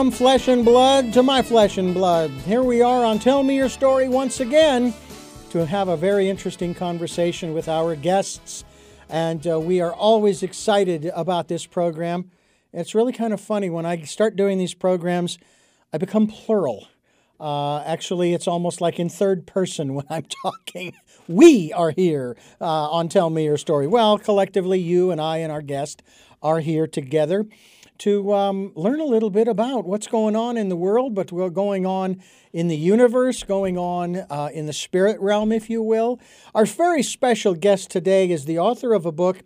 Welcome, flesh and blood, to my flesh and blood. Here we are on Tell Me Your Story once again to have a very interesting conversation with our guests. And uh, we are always excited about this program. It's really kind of funny when I start doing these programs, I become plural. Uh, actually, it's almost like in third person when I'm talking. We are here uh, on Tell Me Your Story. Well, collectively, you and I and our guest are here together to um, learn a little bit about what's going on in the world, but what's going on in the universe, going on uh, in the spirit realm, if you will. Our very special guest today is the author of a book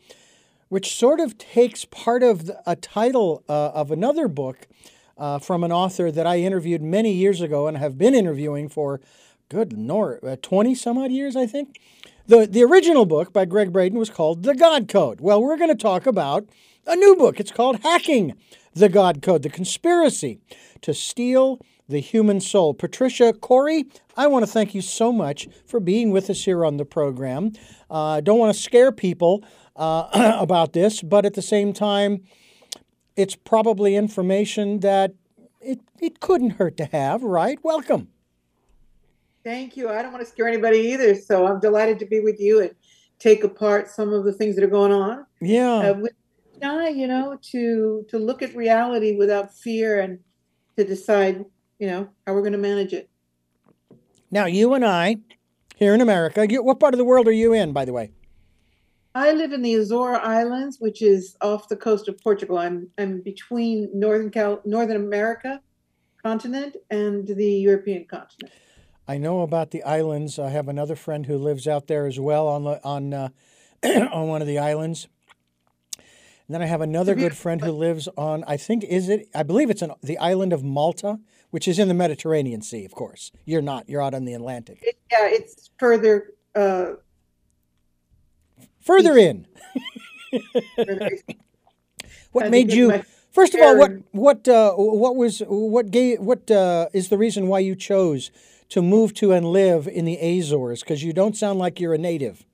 which sort of takes part of a title uh, of another book uh, from an author that I interviewed many years ago and have been interviewing for good lord, uh, 20 some odd years, I think. The, the original book by Gregg Braden was called The God Code. Well, we're going to talk about a new book. It's called Hacking the God Code, the conspiracy to steal the human soul. Patricia Cori, I want to thank you so much for being with us here on the program. I uh, don't want to scare people uh, about this, but at the same time, it's probably information that it, it couldn't hurt to have, right? Welcome. Thank you. I don't want to scare anybody either, so I'm delighted to be with you and take apart some of the things that are going on. Yeah. Uh, with you know, to to look at reality without fear and to decide, you know, how we're going to manage it. Now, you and I, here in America, you, what part of the world are you in, by the way? I live in the Azore Islands, which is off the coast of Portugal. I'm I'm between northern Cal, Northern America continent and the European continent. I know about the islands. I have another friend who lives out there as well on the on uh, on one of the islands. And then I have another good friend who lives on, I think, is it, I believe it's on the island of Malta, which is in the Mediterranean Sea, of course. You're not, you're out on the Atlantic. It, yeah, it's further. Uh, further in. what made you, first of all, what, what, uh, what was, what gave, what uh, is the reason why you chose to move to and live in the Azores? Because you don't sound like you're a native.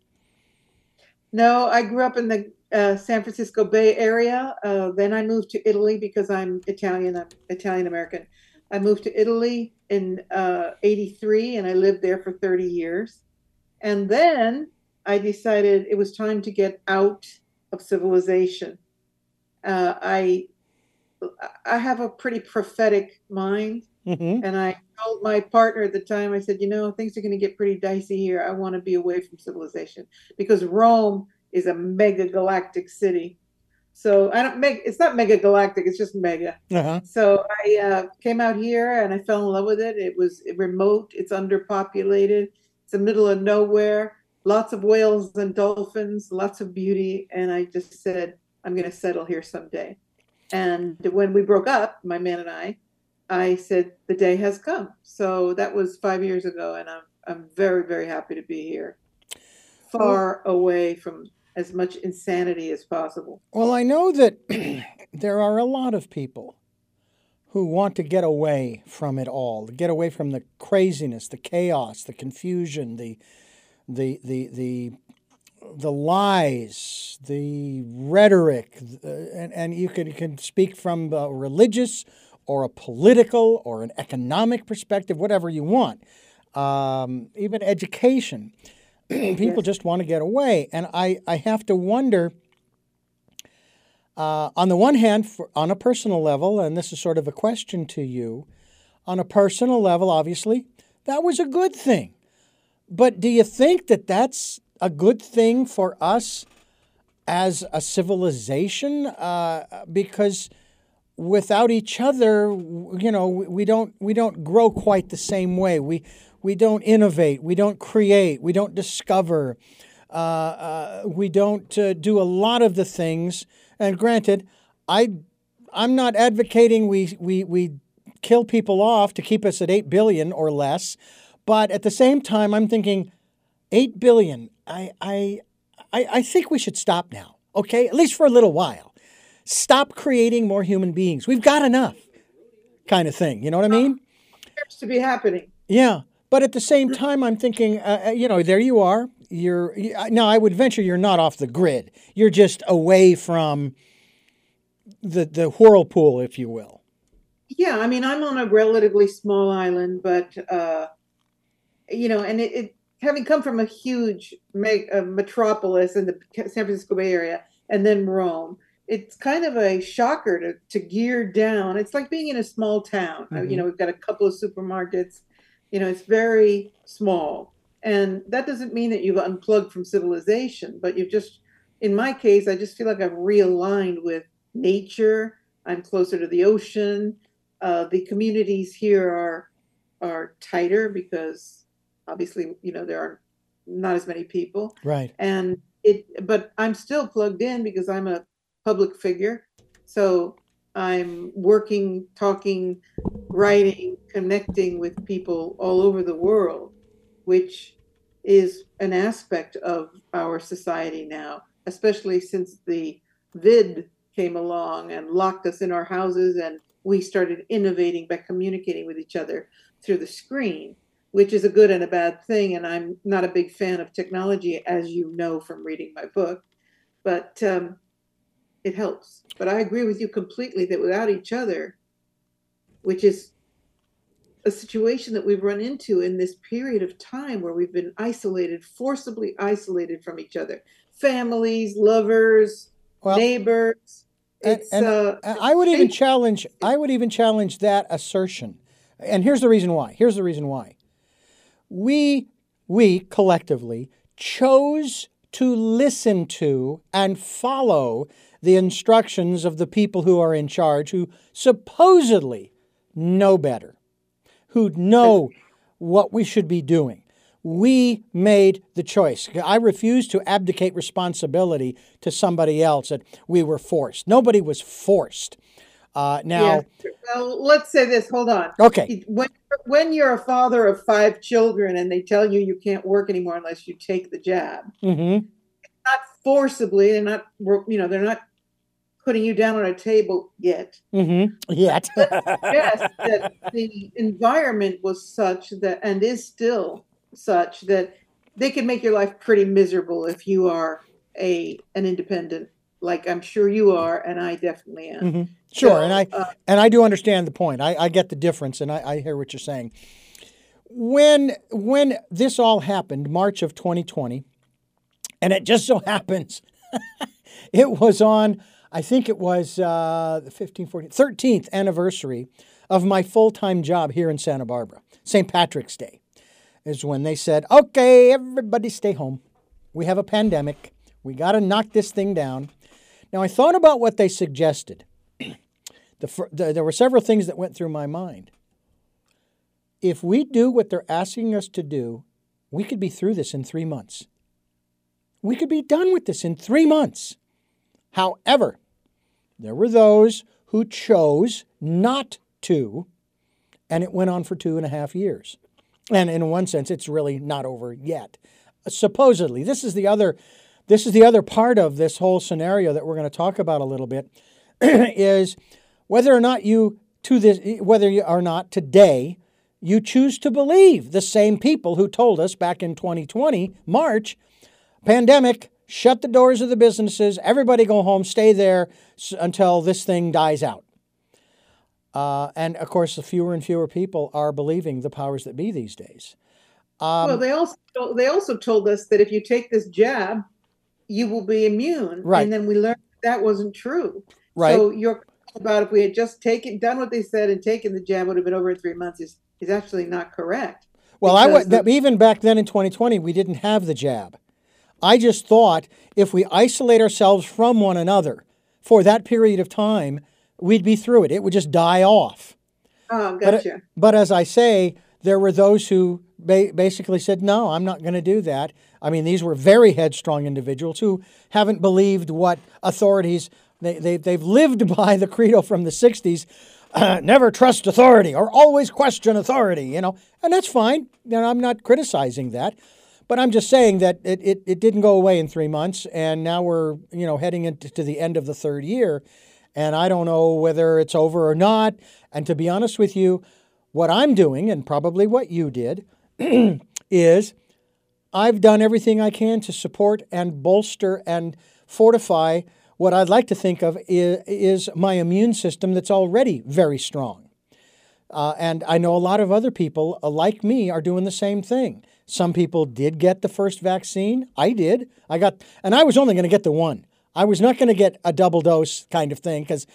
No, I grew up in the uh, San Francisco Bay Area. Uh, then I moved to Italy because I'm Italian. I'm Italian American. I moved to Italy in uh, 83 and I lived there for 30 years. And then I decided it was time to get out of civilization. Uh, I I have a pretty prophetic mind. Mm-hmm. And I told my partner at the time, I said, you know, things are going to get pretty dicey here. I want to be away from civilization because Rome is a mega galactic city. So I don't make it's not mega galactic, it's just mega. Uh-huh. So I uh, came out here and I fell in love with it. It was remote, it's underpopulated, it's the middle of nowhere, lots of whales and dolphins, lots of beauty. And I just said, I'm going to settle here someday. And when we broke up, my man and I, I said, the day has come. So that was five years ago. And I'm, I'm very, very happy to be here, far away from as much insanity as possible. Well, I know that there are a lot of people who want to get away from it all, to get away from the craziness, the chaos, the confusion, the the the the the lies, the rhetoric, and, and you can you can speak from a religious or a political or an economic perspective, whatever you want, um, even education. people yes. just want to get away. And I, I have to wonder uh, on the one hand, for, on a personal level, and this is sort of a question to you, on a personal level, obviously, that was a good thing. But do you think that that's a good thing for us as a civilization? Uh, because without each other, you know, we don't we don't grow quite the same way. We we don't innovate, we don't create, we don't discover, uh, uh, we don't uh, do a lot of the things. And granted, I, I'm not advocating we, we, we kill people off to keep us at 8 billion or less, but at the same time, I'm thinking 8 billion, I, I, I, I think we should stop now, okay? At least for a little while. Stop creating more human beings. We've got enough, kind of thing. You know what I mean? Appears to be happening. Yeah. But at the same time, I'm thinking, uh, uh you know, there you are. You're now. I would venture you're not off the grid. You're just away from the the whirlpool, if you will. yeah, I mean, I'm on a relatively small island, but uh, you know, and it, it having come from a huge me- uh, metropolis in the San Francisco Bay Area and then Rome, it's kind of a shocker to, to gear down. It's like being in a small town. Uh, Mhm. You know, we've got a couple of supermarkets. You know, it's very small. And that doesn't mean that you've unplugged from civilization, but you've just, in my case, I just feel like I've realigned with nature. I'm closer to the ocean. Uh, the communities here are are tighter because obviously, you know, there are not as many people Right. and it but i'm still plugged in because i'm a public figure so i'm working talking writing connecting with people all over the world which is an aspect of our society now especially since the vid came along and locked us in our houses and we started innovating by communicating with each other through the screen which is a good and a bad thing. And I'm not a big fan of technology, as you know from reading my book, but um, it helps. But I agree with you completely that without each other, which is a situation that we've run into in this period of time where we've been isolated, forcibly isolated from each other, families, lovers, Well, neighbors. and- It's and uh, I would even challenge. I would even challenge that assertion. And here's the reason why. Here's the reason why. We we collectively chose to listen to and follow the instructions of the people who are in charge, who supposedly know better, who know what we should be doing. We made the choice. I refuse to abdicate responsibility to somebody else that we were forced. Nobody was forced. Uh, now, Yeah. Well, let's say this. Hold on. okay, When when you're a father of five children and they tell you you can't work anymore unless you take the jab, hmm not forcibly, they're not you know they're not putting you down on a table yet. hmm yet. Yes, that the environment was such that and is still such that they can make your life pretty miserable if you are a an independent, like I'm sure you are, and I definitely am. Mhm. Sure, and I uh, and I do understand the point. I, I get the difference, and I, I hear what you're saying. When when this all happened, March of 2020, and it just so happens, it was on. I think it was uh, the 15th, 14th, 13th anniversary of my full time job here in Santa Barbara. St. Patrick's Day is when they said, "Okay, everybody, stay home. We have a pandemic. We got to knock this thing down." Now I thought about what they suggested the, the, there were several things that went through my mind. If we do what they're asking us to do, we could be through this in three months. We could be done with this in three months. However, there were those who chose not to, and it went on for two and a half years. And in one sense, it's really not over yet. Supposedly, this is the other, this is the other part of this whole scenario that we're going to talk about a little bit, is whether or not you to this whether you or not today you choose to believe the same people who told us back in 2020 March pandemic shut the doors of the businesses everybody go home stay there until this thing dies out uh, and of course the fewer and fewer people are believing the powers that be these days um, well, they also they also told us that if you take this jab, you will be immune. Right. And then we learned that wasn't true. right So your about if we had just taken done what they said and taken the jab would have been over in three months is is actually not correct. Well, I would, the- even back then in 2020, we didn't have the jab. I just thought if we isolate ourselves from one another for that period of time, we'd be through it. It would just die off. Oh, But, gotcha. but as I say, there were those who ba- basically said, no, I'm not going to do that. I mean, these were very headstrong individuals who haven't believed what authorities, they, they, they've lived by the credo from the 60s uh, never trust authority or always question authority, you know, and that's fine. You know, I'm not criticizing that. But I'm just saying that it, it, it didn't go away in three months, and now we're you know heading into the end of the third year, and I don't know whether it's over or not. And to be honest with you, what I'm doing, and probably what you did, is I've done everything I can to support and bolster and fortify what I'd like to think of is, is my immune system that's already very strong. Uh, and I know a lot of other people, uh, like me, are doing the same thing. Some people did get the first vaccine. I did. I got, and I was only going to get the one. I was not going to get a double dose kind of thing because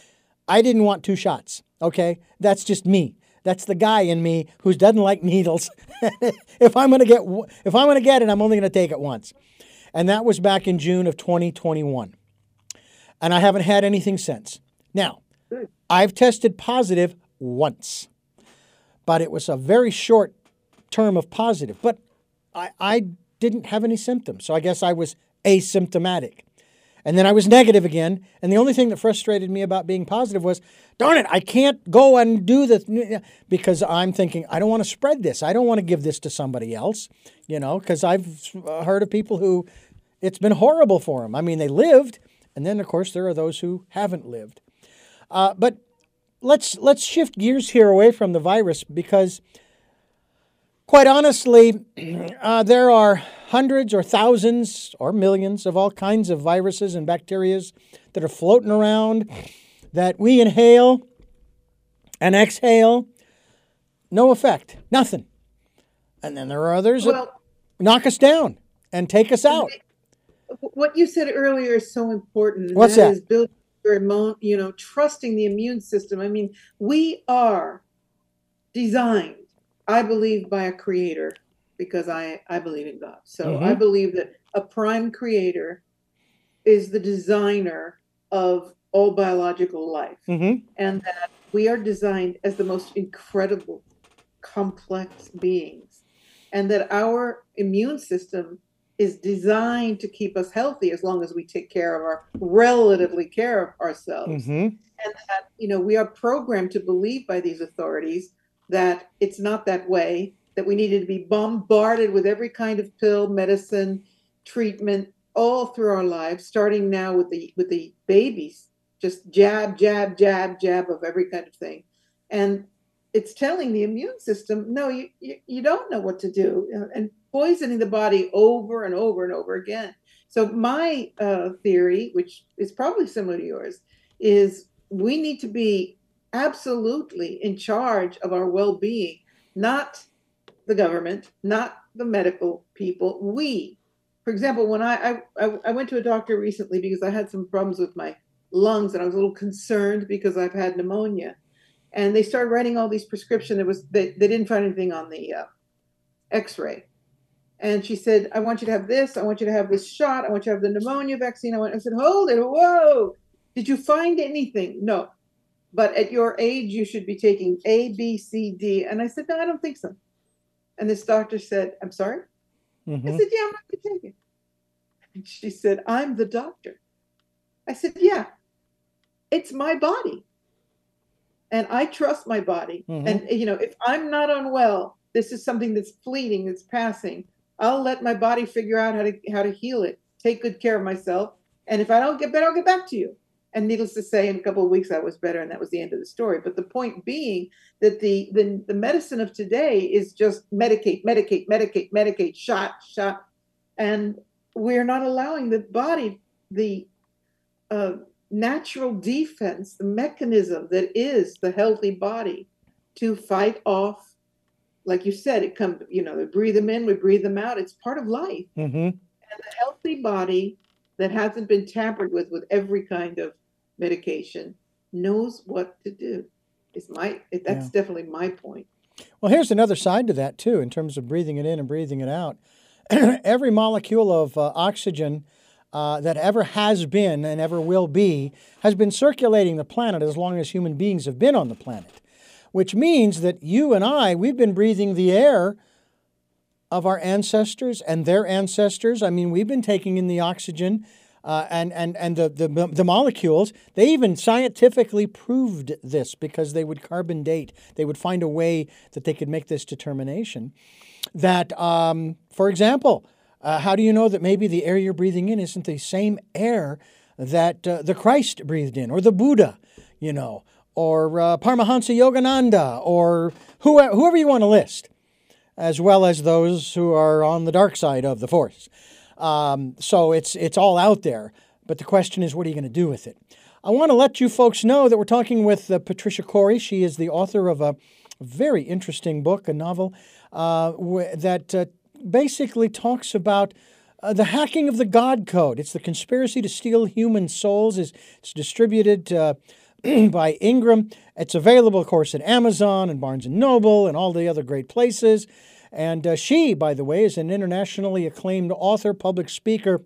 I didn't want two shots. Okay, that's just me. That's the guy in me who doesn't like needles. if I'm going to get, if I'm going to get it, I'm only going to take it once. And that was back in June of 2021. And I haven't had anything since. Now, I've tested positive once, but it was a very short term of positive. But I, I didn't have any symptoms. So I guess I was asymptomatic. And then I was negative again. And the only thing that frustrated me about being positive was, darn it, I can't go and do this because I'm thinking, I don't want to spread this. I don't want to give this to somebody else, you know, because I've heard of people who it's been horrible for them. I mean, they lived. And then, of course, there are those who haven't lived. Uh, but let's let's shift gears here away from the virus because Quite honestly, uh, there are hundreds or thousands or millions of all kinds of viruses and bacteria that are floating around that we inhale and exhale. No effect, nothing. And then there are others well, that knock us down and take us out. What you said earlier is so important. What's that? that? Is building your, you know, trusting the immune system. I mean, we are designed I believe by a creator because I, I believe in God. So mm-hmm. I believe that a prime creator is the designer of all biological life mm-hmm. and that we are designed as the most incredible, complex beings, and that our immune system is designed to keep us healthy as long as we take care of our relatively care of ourselves. Mm-hmm. And that, you know, we are programmed to believe by these authorities that it's not that way, that we needed to be bombarded with every kind of pill, medicine, treatment all through our lives, starting now with the with the babies, just jab, jab, jab, jab of every kind of thing. And it's telling the immune system, no, you, you, you don't know what to do, and poisoning the body over and over and over again. So my uh, theory, which is probably similar to yours, is we need to be absolutely in charge of our well being, not the government, not the medical people. We, for example, when I, I, I went to a doctor recently because I had some problems with my lungs and I was a little concerned because I've had pneumonia. And they started writing all these prescriptions. It was they, they didn't find anything on the uh, X-ray. And she said, "I want you to have this. I want you to have this shot. I want you to have the pneumonia vaccine." I went. I said, "Hold it! Whoa! Did you find anything?" No but at your age, you should be taking A, B, C, D. And I said, no, I don't think so. And this doctor said, I'm sorry? Mm-hmm. I said, yeah, I'm not going to take it. And she said, I'm the doctor. I said, yeah, it's my body. And I trust my body. Mm-hmm. And, you know, if I'm not unwell, this is something that's fleeting, that's passing. I'll let my body figure out how to how to heal it, take good care of myself. And if I don't get better, I'll get back to you. And needless to say, in a couple of weeks I was better, and that was the end of the story. But the point being that the the, the medicine of today is just medicate, medicate, medicate, medicate, shot, shot, and we're not allowing the body the uh, natural defense, the mechanism that is the healthy body, to fight off. Like you said, it comes. You know, we breathe them in, we breathe them out. It's part of life. Mm-hmm. And the healthy body that hasn't been tampered with with every kind of medication knows what to do. Is my that's yeah. definitely my point. Well, here's another side to that too, in terms of breathing it in and breathing it out. Every molecule of uh, oxygen uh, that ever has been and ever will be has been circulating the planet as long as human beings have been on the planet, which means that you and I, we've been breathing the air of our ancestors and their ancestors. I mean, we've been taking in the oxygen uh, and and and the, the the molecules. They even scientifically proved this because they would carbon date. They would find a way that they could make this determination. That, um, for example, uh, how do you know that maybe the air you're breathing in isn't the same air that uh, the Christ breathed in, or the Buddha, you know, or uh, Paramahansa Yogananda, or whoever, whoever you want to list, as well as those who are on the dark side of the Force. Um, so it's it's all out there. But the question is, what are you going to do with it? I want to let you folks know that we're talking with uh, Patricia Cori. She is the author of a, very interesting book, a novel uh, that uh, basically talks about uh, the hacking of the God Code. It's the conspiracy to steal human souls. is it's distributed uh, by Ingram. It's available, of course, at Amazon and Barnes and Noble and all the other great places. And uh, she, by the way, is an internationally acclaimed author, public speaker,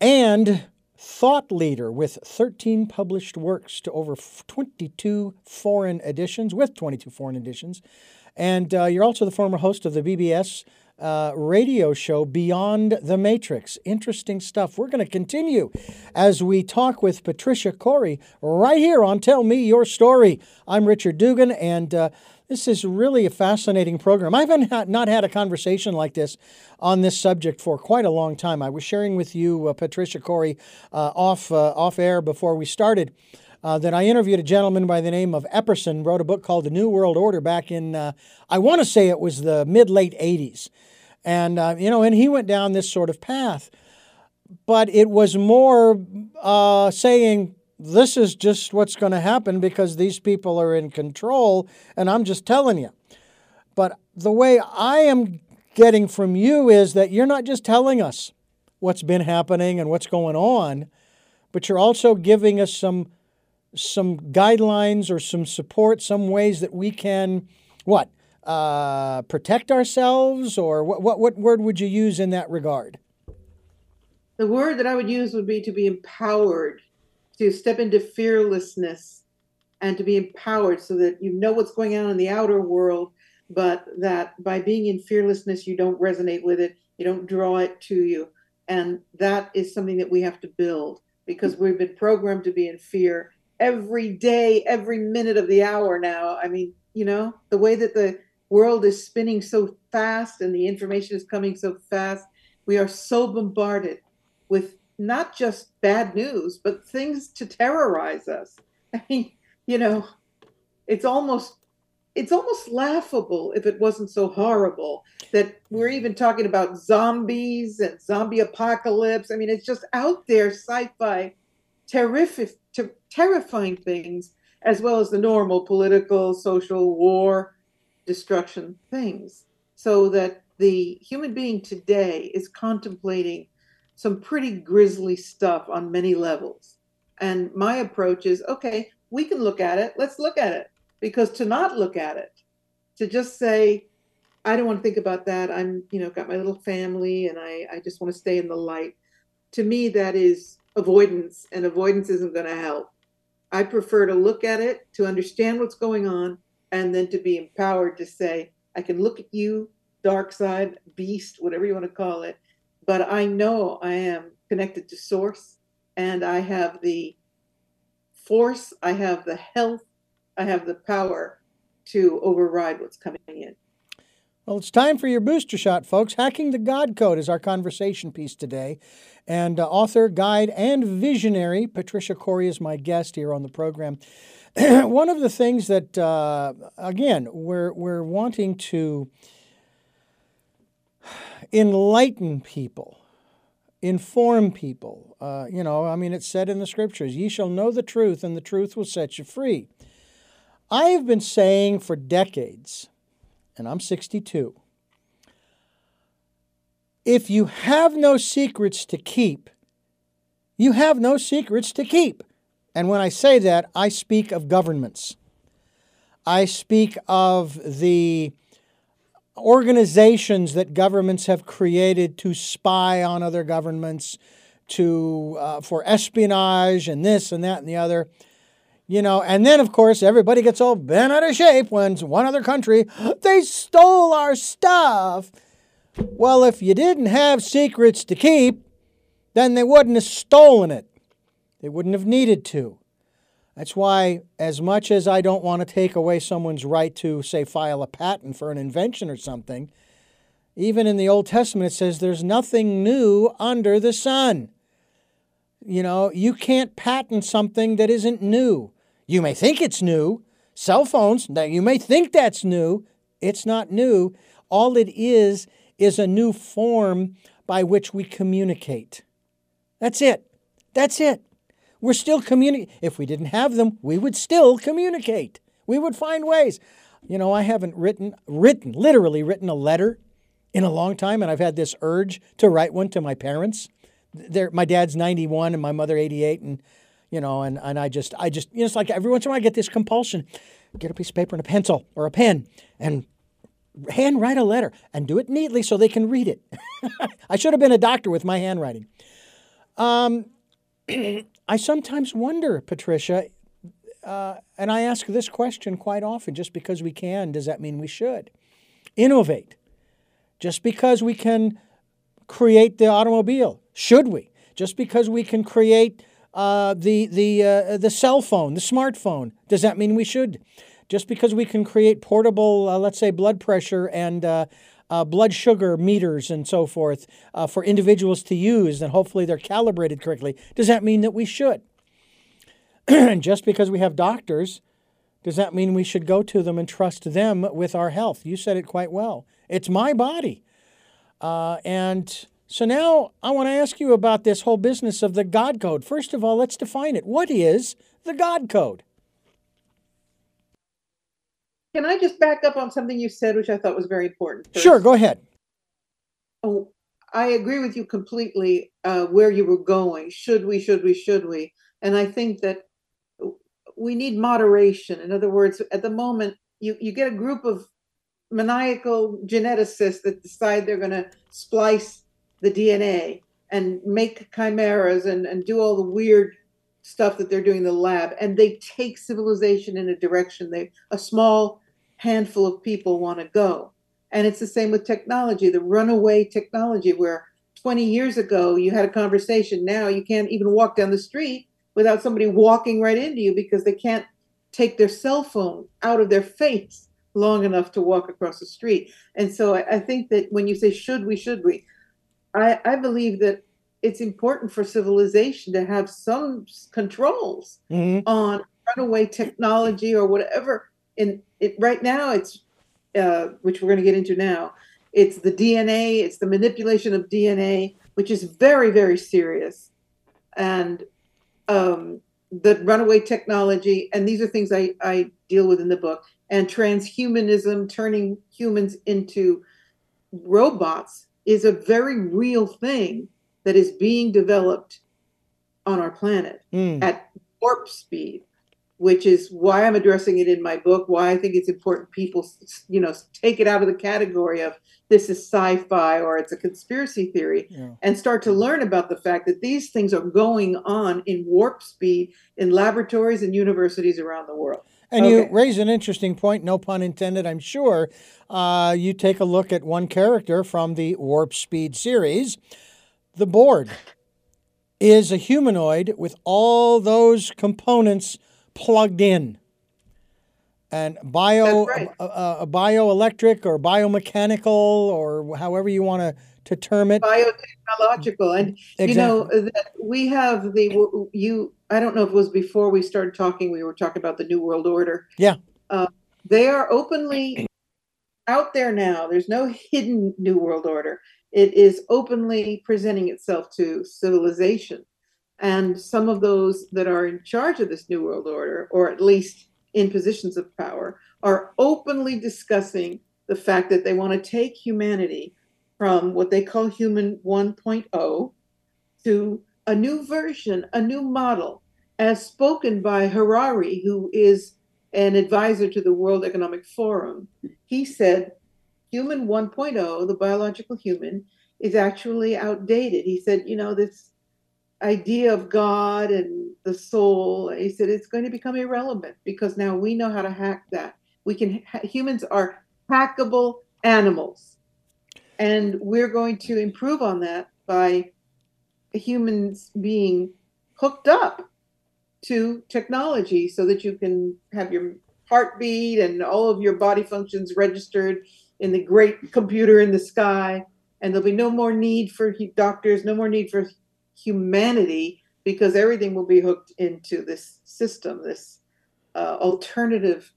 and thought leader with 13 published works to over 22 foreign editions, with 22 foreign editions. And uh, you're also the former host of the BBS uh, radio show Beyond the Matrix. Interesting stuff. We're going to continue as we talk with Patricia Cori right here on Tell Me Your Story. I'm Richard Dugan, and uh, this is really a fascinating program. I haven't not had a conversation like this on this subject for quite a long time. I was sharing with you, uh, Patricia Cori, uh, off uh, off air before we started. Uh, that I interviewed a gentleman by the name of Epperson, wrote a book called The New World Order back in, uh, I want to say it was the mid late 80s. And, uh, you know, and he went down this sort of path. But it was more saying, this is just what's going to happen because these people are in control, and I'm just telling you. But the way I am getting from you is that you're not just telling us what's been happening and what's going on, but you're also giving us some some guidelines or some support, some ways that we can what uh, protect ourselves, or what, what what word would you use in that regard? The word that I would use would be to be empowered, to step into fearlessness, and to be empowered so that you know what's going on in the outer world, but that by being in fearlessness, you don't resonate with it, you don't draw it to you, and that is something that we have to build because we've been programmed to be in fear every day, every minute of the hour now. I mean, you know, the way that the world is spinning so fast and the information is coming so fast. We are so bombarded with not just bad news, but things to terrorize us. I mean, you know, it's almost it's almost laughable if it wasn't so horrible that we're even talking about zombies and zombie apocalypse. I mean, it's just out there sci-fi terrific ter- terrifying things as well as the normal political, social, war, destruction things. So that the human being today is contemplating some pretty grisly stuff on many levels. And my approach is okay, we can look at it. Let's look at it. Because to not look at it, to just say, I don't want to think about that. I'm, you know, got my little family and I, I just want to stay in the light. To me, that is avoidance, and avoidance isn't going to help. I prefer to look at it, to understand what's going on, and then to be empowered to say, I can look at you, dark side, beast, whatever you want to call it, but I know I am connected to source and I have the force, I have the health, I have the power to override what's coming in. Well, it's time for your booster shot, folks. Hacking the God Code is our conversation piece today. And uh, author, guide, and visionary Patricia Cori is my guest here on the program. one of the things that, uh, again, we're, we're wanting to enlighten people, inform people. Uh, you know, I mean, it's said in the scriptures, ye shall know the truth, and the truth will set you free. I have been saying for decades, and I'm 62, if you have no secrets to keep, you have no secrets to keep. And when I say that, I speak of governments. I speak of the organizations that governments have created to spy on other governments, to uh, for espionage and this and that and the other. You know, and then of course everybody gets all bent out of shape when one other country they stole our stuff. Well, if you didn't have secrets to keep, then they wouldn't have stolen it. They wouldn't have needed to. That's why, as much as I don't want to take away someone's right to, say, file a patent for an invention or something, even in the Old Testament it says there's nothing new under the sun. You know, you can't patent something that isn't new. You may think it's new. Cell phones, now you may think that's new. It's not new. All it is is a new form by which we communicate. That's it. That's it. We're still communicating. If we didn't have them, we would still communicate. We would find ways. You know, I haven't written, written, literally written a letter in a long time, and I've had this urge to write one to my parents. They're, my dad's 91 and my mother 88, and you know, and, and I just, I just, you know, it's like every once in a while I get this compulsion, get a piece of paper and a pencil or a pen and hand write a letter and do it neatly so they can read it. I should have been a doctor with my handwriting. Um, I sometimes wonder, Patricia, uh, and I ask this question quite often just because we can, does that mean we should? Innovate. Just because we can create the automobile, should we? Just because we can create uh, the, the, uh, the cell phone, the smartphone, does that mean we should? Just because we can create portable, uh, let's say, blood pressure and uh, blood sugar meters and so forth uh, for individuals to use, and hopefully they're calibrated correctly, does that mean that we should? just because we have doctors, does that mean we should go to them and trust them with our health? You said it quite well. It's my body. Uh, and so now I want to ask you about this whole business of the God code. First of all, let's define it. What is the God code? Can I just back up on something you said, which I thought was very important? First? Sure, go ahead. Oh, I agree with you completely uh, where you were going. Should we, should we, should we? And I think that we need moderation. In other words, at the moment, you, you get a group of maniacal geneticists that decide they're going to splice the DNA and make chimeras and, and do all the weird stuff that they're doing in the lab. And they take civilization in a direction they a small handful of people want to go. And it's the same with technology, the runaway technology, where 20 years ago you had a conversation. Now you can't even walk down the street without somebody walking right into you because they can't take their cell phone out of their face long enough to walk across the street. And so I, I think that when you say should we, should we, I, I believe that it's important for civilization to have some controls mm-hmm. on runaway technology or whatever in it right now it's uh, which we're going to get into now it's the dna it's the manipulation of dna which is very very serious and um, the runaway technology and these are things I, I deal with in the book and transhumanism turning humans into robots is a very real thing that is being developed on our planet mm. at warp speed which is why I'm addressing it in my book, why I think it's important people, you know, take it out of the category of this is sci-fi or it's a conspiracy theory yeah. and start to learn about the fact that these things are going on in warp speed in laboratories and universities around the world. And okay. you raise an interesting point, no pun intended, I'm sure. Uh, you take a look at one character from the Warp Speed series, the Borg is a humanoid with all those components plugged in. And bio, right. uh, uh, bioelectric or biomechanical or however you want to to term it. Biotechnological, and exactly. you know that we have the you. I don't know if it was before we started talking. We were talking about the New World Order. Yeah, uh, they are openly out there now. There's no hidden New World Order. It is openly presenting itself to civilization. And some of those that are in charge of this New World Order, or at least in positions of power, are openly discussing the fact that they want to take humanity from what they call human 1.0 to a new version, a new model, as spoken by Harari, who is an advisor to the World Economic Forum. He said, Human 1.0, the biological human, is actually outdated. He said, you know, this idea of God and the soul, he said it's going to become irrelevant because now we know how to hack that. We can humans are hackable animals, and we're going to improve on that by humans being hooked up to technology so that you can have your heartbeat and all of your body functions registered in the great computer in the sky and there'll be no more need for doctors no more need for humanity because everything will be hooked into this system, this uh, alternative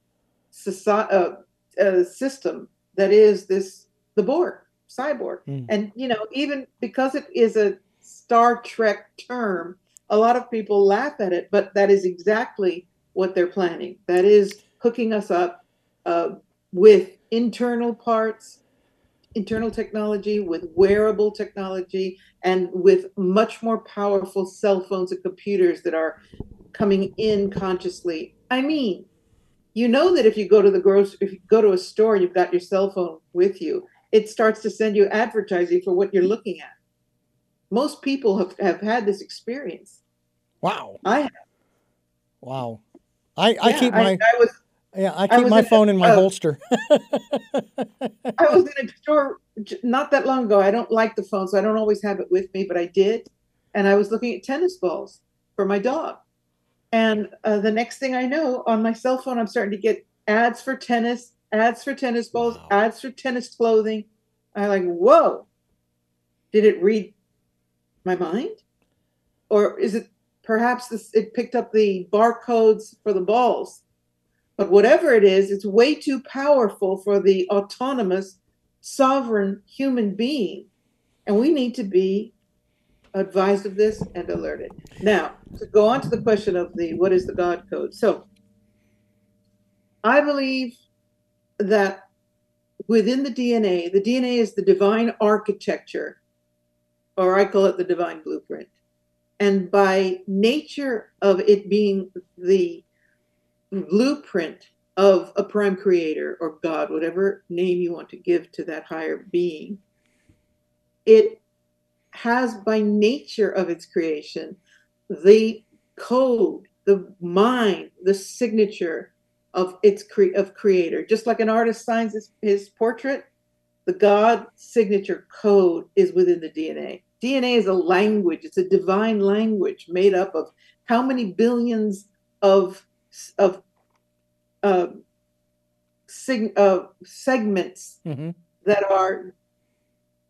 society, uh, uh, system that is this the Borg, cyborg. Mm. And you know, even because it is a Star Trek term, a lot of people laugh at it, but that is exactly what they're planning. That is hooking us up uh, with internal parts, internal technology, with wearable technology, and with much more powerful cell phones and computers that are coming in consciously. I mean, you know that if you go to the grocery, if you go to a store and you've got your cell phone with you, it starts to send you advertising for what you're looking at. Most people have, have had this experience. Wow. I have. Wow. I, I keep my I, I was yeah I keep my in phone in my uh, holster. I was in a store not that long ago. I don't like the phone, so I don't always have it with me, but I did. And I was looking at tennis balls for my dog. And uh, the next thing I know, on my cell phone, I'm starting to get ads for tennis, ads for tennis balls, Wow. ads for tennis clothing. I'm like, whoa, did it read my mind? Or is it perhaps this, it picked up the barcodes for the balls? But whatever it is, it's way too powerful for the autonomous, sovereign human being. And we need to be advised of this and alerted. Now, to go on to the question of the what is the God code? So, I believe that within the DNA, the DNA is the divine architecture, or I call it the divine blueprint. And by nature of it being the blueprint of a prime creator or God, whatever name you want to give to that higher being, it has by nature of its creation the code, the mind, the signature of its cre- of creator. Just like an artist signs his, his portrait, the God signature code is within the DNA. DNA is a language, it's a divine language made up of how many billions of of uh, sig- uh, segments hmm that are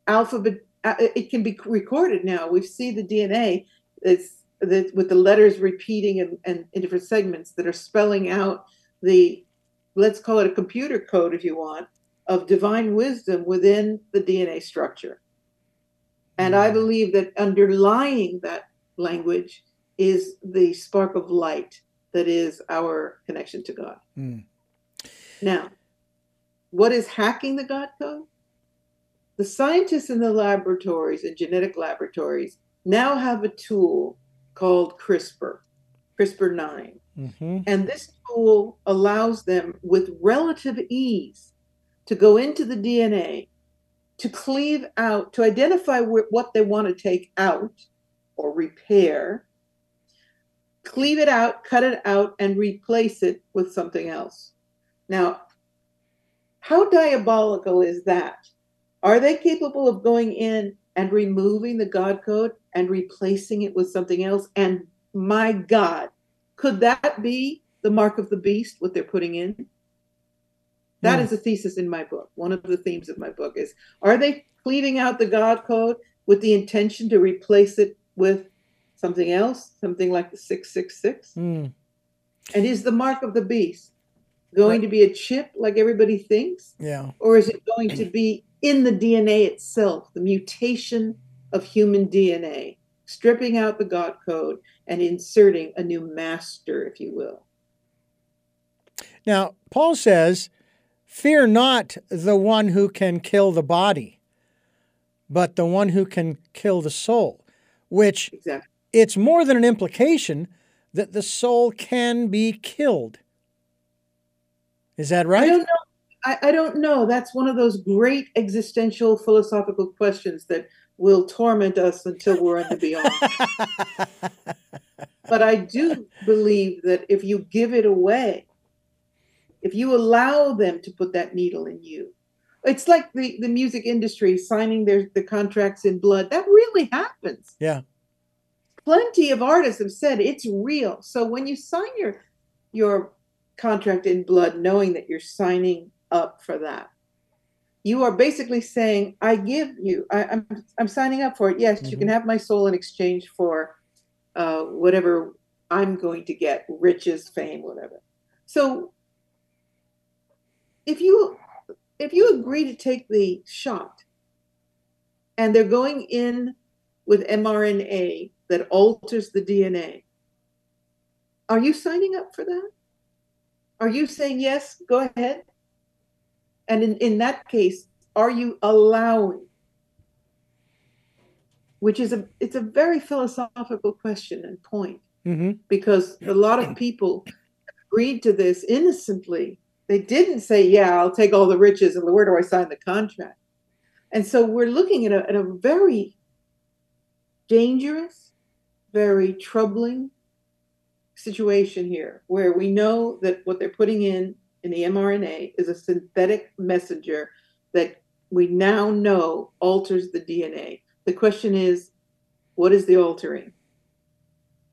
alphabet uh, it can be recorded now. We see the dna it's with the letters repeating and, and in different segments that are spelling out the let's call it a computer code if you want of divine wisdom within the dna structure. And i Mm. believe that underlying that language is the spark of light that is our connection to god Mm. now, what is hacking the God code? The scientists in the laboratories and genetic laboratories now have a tool called CRISPR, CRISPR 9. hmm And this tool allows them with relative ease to go into the DNA, to cleave out, to identify wh- what they want to take out or repair, cleave it out, cut it out, and replace it with something else. Now, how diabolical is that? Are they capable of going in and removing the God code and replacing it with something else? And my God, could that be the mark of the beast, what they're putting in? That is a thesis in my book. One of the themes of my book is are they cleaving out the God code with the intention to replace it with something else, something like the 666? Mm. And is the mark of the beast going to be a chip like everybody thinks? Yeah. Or is it going to be in the DNA itself, the mutation of human DNA, stripping out the God code and inserting a new master, if you will? Now, Paul says, Fear not the one who can kill the body, but the one who can kill the soul, which Exactly. It's more than an implication that the soul can be killed. Is that right? I don't know. I, I don't know. That's one of those great existential philosophical questions that will torment us until we're in the beyond. but I do believe that if you give it away, if you allow them to put that needle in you, it's like the, the music industry signing their the contracts in blood. That really happens. yeah. Plenty of artists have said it's real. So when you sign your your contract in blood, knowing that you're signing up for that, you are basically saying, "I give you. I, I'm I'm signing up for it. Yes, you can have my soul in exchange for uh, whatever I'm going to get, riches, fame, whatever." So if you if you agree to take the shot, and they're going in with mRNA that alters the DNA, are you signing up for that? Are you saying yes? Go ahead. And in, in that case, are you allowing? Which is a it's a very philosophical question and point hmm because a lot of people agreed to this innocently. They didn't say, "Yeah, I'll take all the riches," and where do I sign the contract? And so we're looking at a, at a very dangerous, very troubling situation here, where we know that what they're putting in in the mRNA is a synthetic messenger that we now know alters the DNA. The question is, what is the altering?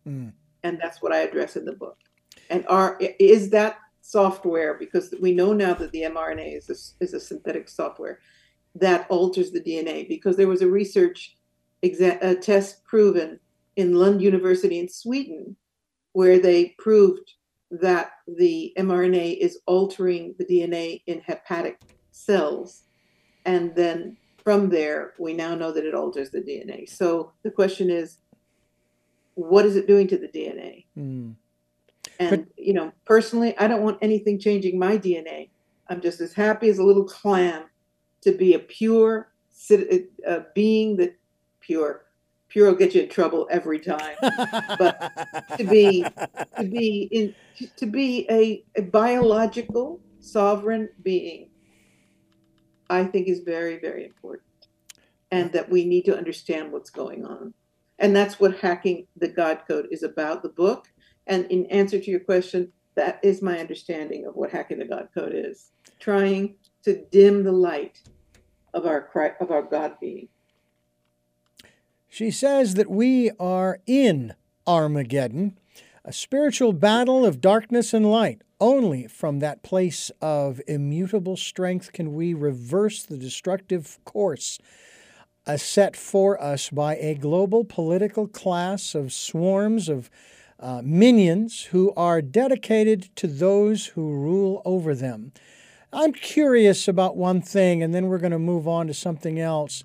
Mm. and that's what I address in the book. And are is that software because we know now that the mRNA is a, is a synthetic software that alters the DNA because there was a research exa- a test proven in Lund University in Sweden where they proved that the mRNA is altering the DNA in hepatic cells and then from there we now know that it alters the DNA. So the question is what is it doing to the DNA? Mm. And you know, personally, I don't want anything changing my DNA. I'm just as happy as a little clam to be a pure uh, being that pure. Pure will get you in trouble every time. But to be to be in to be a, a biological sovereign being, I think is very very important, and that we need to understand what's going on, and that's what hacking the God Code is about. The book, and in answer to your question, that is my understanding of what hacking the God Code is: trying to dim the light of our of our God being. She says that we are in Armageddon, a spiritual battle of darkness and light. Only from that place of immutable strength can we reverse the destructive course uh, set for us by a global political class of swarms of uh, minions who are dedicated to those who rule over them. I'm curious about one thing, and then we're going to move on to something else.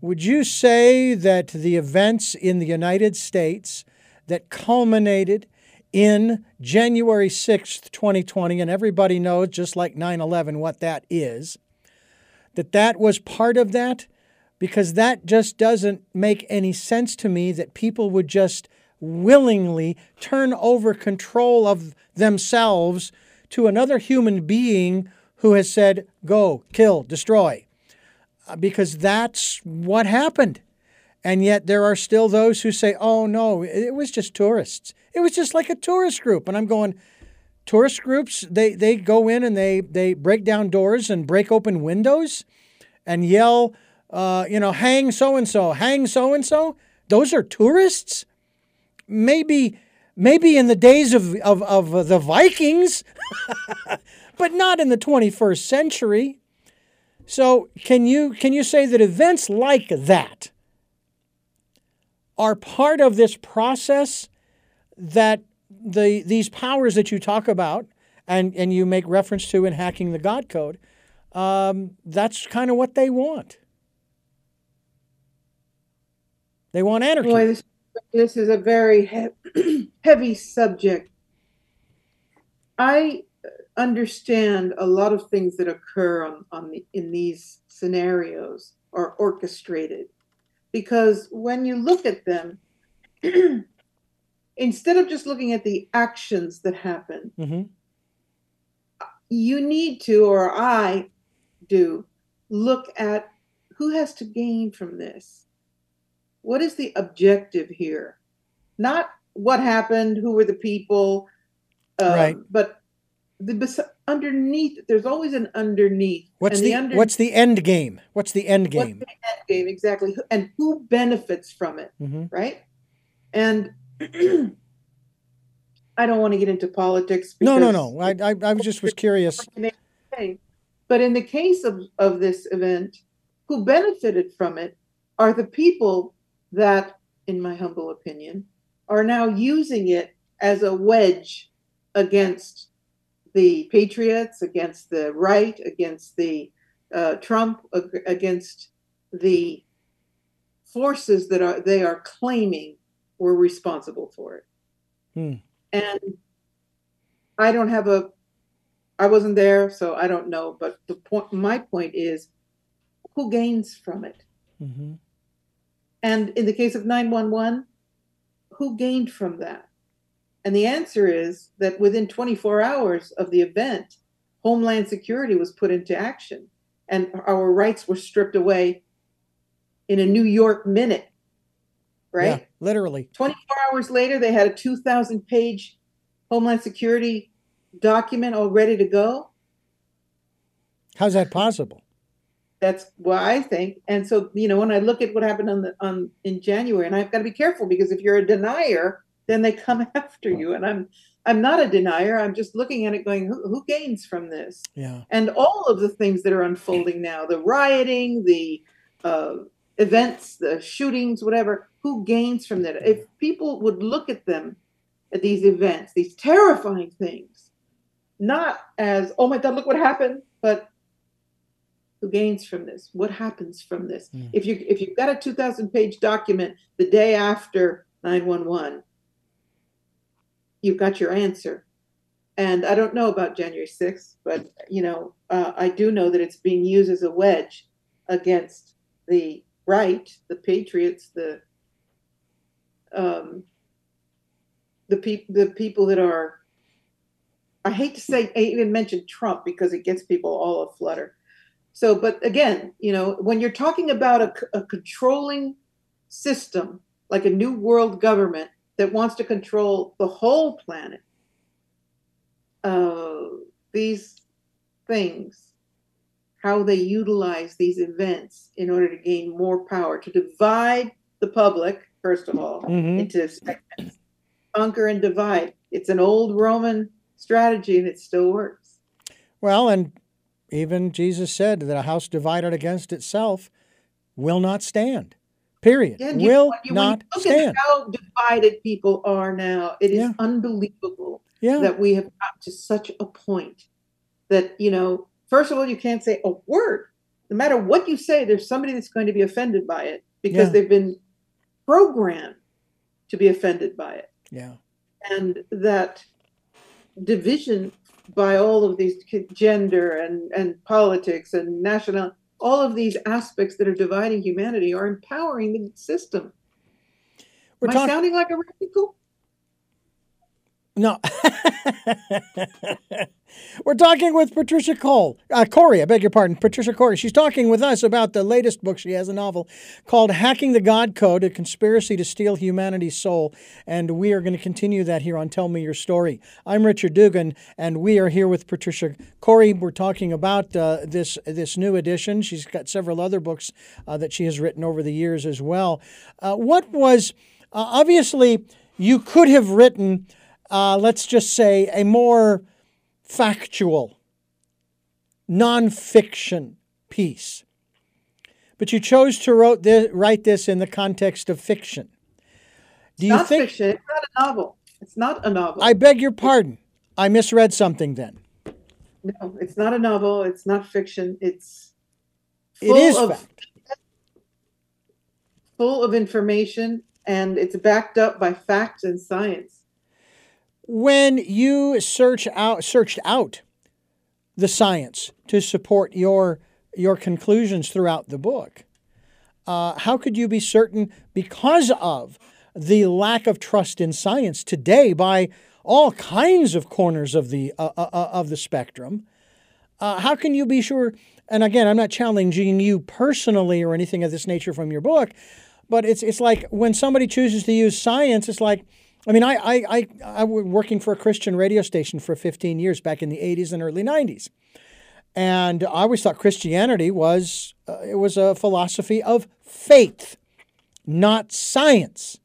Would you say that the events in the United States that culminated in January 6th, 2020, and everybody knows, just like 9 11, what that is, that that was part of that? Because that just doesn't make any sense to me that people would just willingly turn over control of themselves to another human being who has said, go, kill, destroy. Uh, Because that's what happened. And yet there are still those who say, oh no, it was just tourists. It was just like a tourist group. And I'm going, tourist groups, they, they go in and they, they break down doors and break open windows and yell, uh, you know, hang so and so, hang so and so. Those are tourists? Maybe, maybe in the days of, of, of the Vikings, but not in the 21st century. So can you can you say that events like that are part of this process that the these powers that you talk about and, and you make reference to in hacking the God code, um, that's kind of what they want. They want anarchy. Boy, this, this is a very he- heavy subject. I understand a lot of things that occur on, on the, in these scenarios are orchestrated because when you look at them, instead of just looking at the actions that happen, hmm you need to, or I do, look at who has to gain from this. What is the objective here? Not what happened, who were the people, um, Right. but the bes- underneath. There's always an underneath. What's and the, under- what's the end game? What's the end what's game? the end game exactly, and who benefits from it? hmm right? And I don't want to get into politics. No, no, no. I, I, I just was curious. But in the case of, of this event, who benefited from it are the people that, in my humble opinion, are now using it as a wedge against the patriots, against the right, against the uh, Trump, ag- against the forces that are they are claiming were responsible for it. Hmm. And I don't have a I wasn't there, so I don't know. But the point, my point is, who gains from it? Mm-hmm. And in the case of 911, who gained from that? And the answer is that within 24 hours of the event, Homeland Security was put into action and our rights were stripped away in a New York minute. Right? Yeah, literally. 24 hours later, they had a 2,000 page Homeland Security document all ready to go. How's that possible? That's what I think. And so, you know, when I look at what happened on the on in January, and I've got to be careful because if you're a denier, then they come after you. And I'm I'm not a denier. I'm just looking at it going, who, who gains from this? Yeah. And all of the things that are unfolding now, the rioting, the uh, events, the shootings, whatever, who gains from that? If people would look at them, at these events, these terrifying things, not as, oh my God, look what happened, but who gains from this? What happens from this? Mm. If you if you've got a 2,000 page document the day after 911, you've got your answer. And I don't know about January 6th, but you know, uh, I do know that it's being used as a wedge against the right, the patriots, the um, the people, the people that are. I hate to say, I even mention Trump because it gets people all aflutter. So, but again, you know, when you're talking about a, a controlling system like a new world government that wants to control the whole planet, uh, these things, how they utilize these events in order to gain more power, to divide the public, first of all, Mhm. into segments, conquer and divide. It's an old Roman strategy and it still works. Well, and even Jesus said that a house divided against itself will not stand. Period. And you- will you not look stand. at how divided people are now, it is Yeah. unbelievable Yeah. that we have got to such a point that, you know, first of all, you can't say a word. No matter what you say, there's somebody that's going to be offended by it because Yeah. they've been programmed to be offended by it. yeah. And that division by all of these gender and, and politics and national, all of these aspects that are dividing humanity are empowering the system. We're Am I sounding like a radical? No. We're talking with Patricia Cole. Uh, Cori, I beg your pardon. Patricia Cori. She's talking with us about the latest book she has, a novel called Hacking the God Code A Conspiracy to Steal Humanity's Soul. And we are going to continue that here on Tell Me Your Story. I'm Richard Dugan, and we are here with Patricia Cori. We're talking about uh, this, this new edition. She's got several other books uh, that she has written over the years as well. Uh, what was, uh, obviously, you could have written uh, let's just say, a more factual, nonfiction piece. But you chose to wrote this, write this in the context of fiction. Do you not think? fiction. It's not a novel. It's not a novel. I beg your pardon. I misread something then. no, it's not a novel. It's not fiction. It's It is of fact. full of information, and it's backed up by facts and science. When you search out, searched out the science to support your your conclusions throughout the book, uh, how could you be certain because of the lack of trust in science today by all kinds of corners of the uh, uh, uh, of the spectrum? Uh, how can you be sure? And again, I'm not challenging you personally or anything of this nature from your book, but it's it's like when somebody chooses to use science, it's like. I mean, I, I, I, I was working for a Christian radio station for 15 years back in the 80s and early 90s. And I always thought Christianity was, uh, it was a philosophy of faith, not science.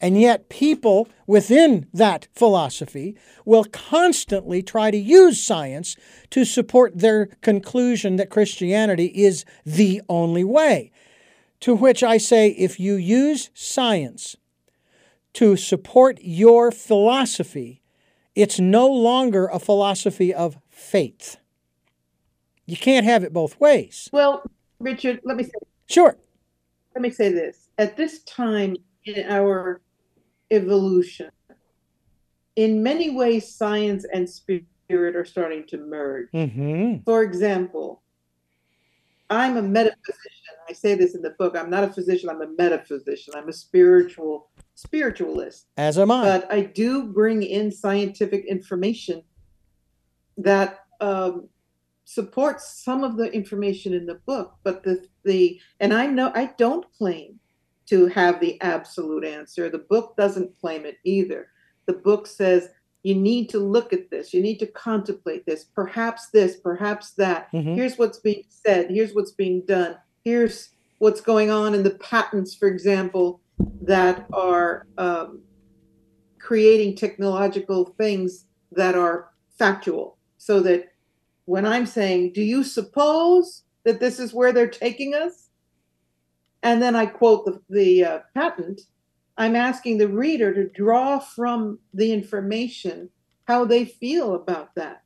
And yet, people within that philosophy will constantly try to use science to support their conclusion that Christianity is the only way. To which I say, if you use science to support your philosophy, it's no longer a philosophy of faith. You can't have it both ways. Well, Richard, let me say Sure. let me say this. At this time in our evolution, in many ways, science and spirit are starting to merge. Mm-hmm. For example, I'm a metaphysician. I say this in the book. I'm not a physician, I'm a metaphysician. I'm a spiritual spiritualist. As am I. But I do bring in scientific information that um, supports some of the information in the book. But the the and I know I don't claim to have the absolute answer. The book doesn't claim it either. The book says you need to look at this. You need to contemplate this. Perhaps this, perhaps that. Mhm. Here's what's being said. Here's what's being done. Here's what's going on in the patents, for example, that are um, creating technological things that are factual. So that when I'm saying, Do you suppose that this is where they're taking us? And then I quote the, the uh, patent, I'm asking the reader to draw from the information how they feel about that.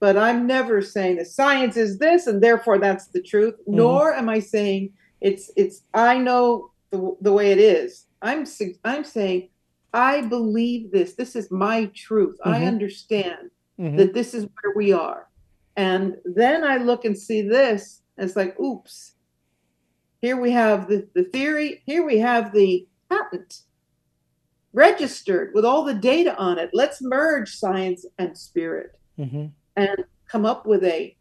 But I'm never saying the science is this and therefore that's the truth, Mhm. nor am I saying it's it's I know the, the way it is. I'm I'm saying I believe this. This is my truth. I Mhm. understand Mhm. that this is where we are. And then I look and see this, and it's like, oops, here we have the, the theory, here we have the patent registered with all the data on it. Let's merge science and spirit Mhm. and come up with a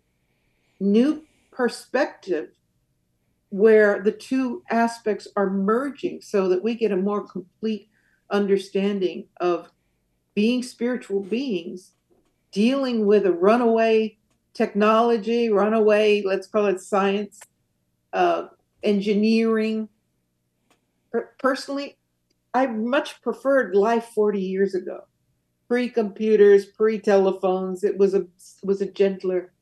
new perspective where the two aspects are merging so that we get a more complete understanding of being spiritual beings dealing with a runaway technology runaway let's call it science uh, engineering. Per- personally i much preferred life 40 years ago. Pre-computers pre-telephones it was a was a gentler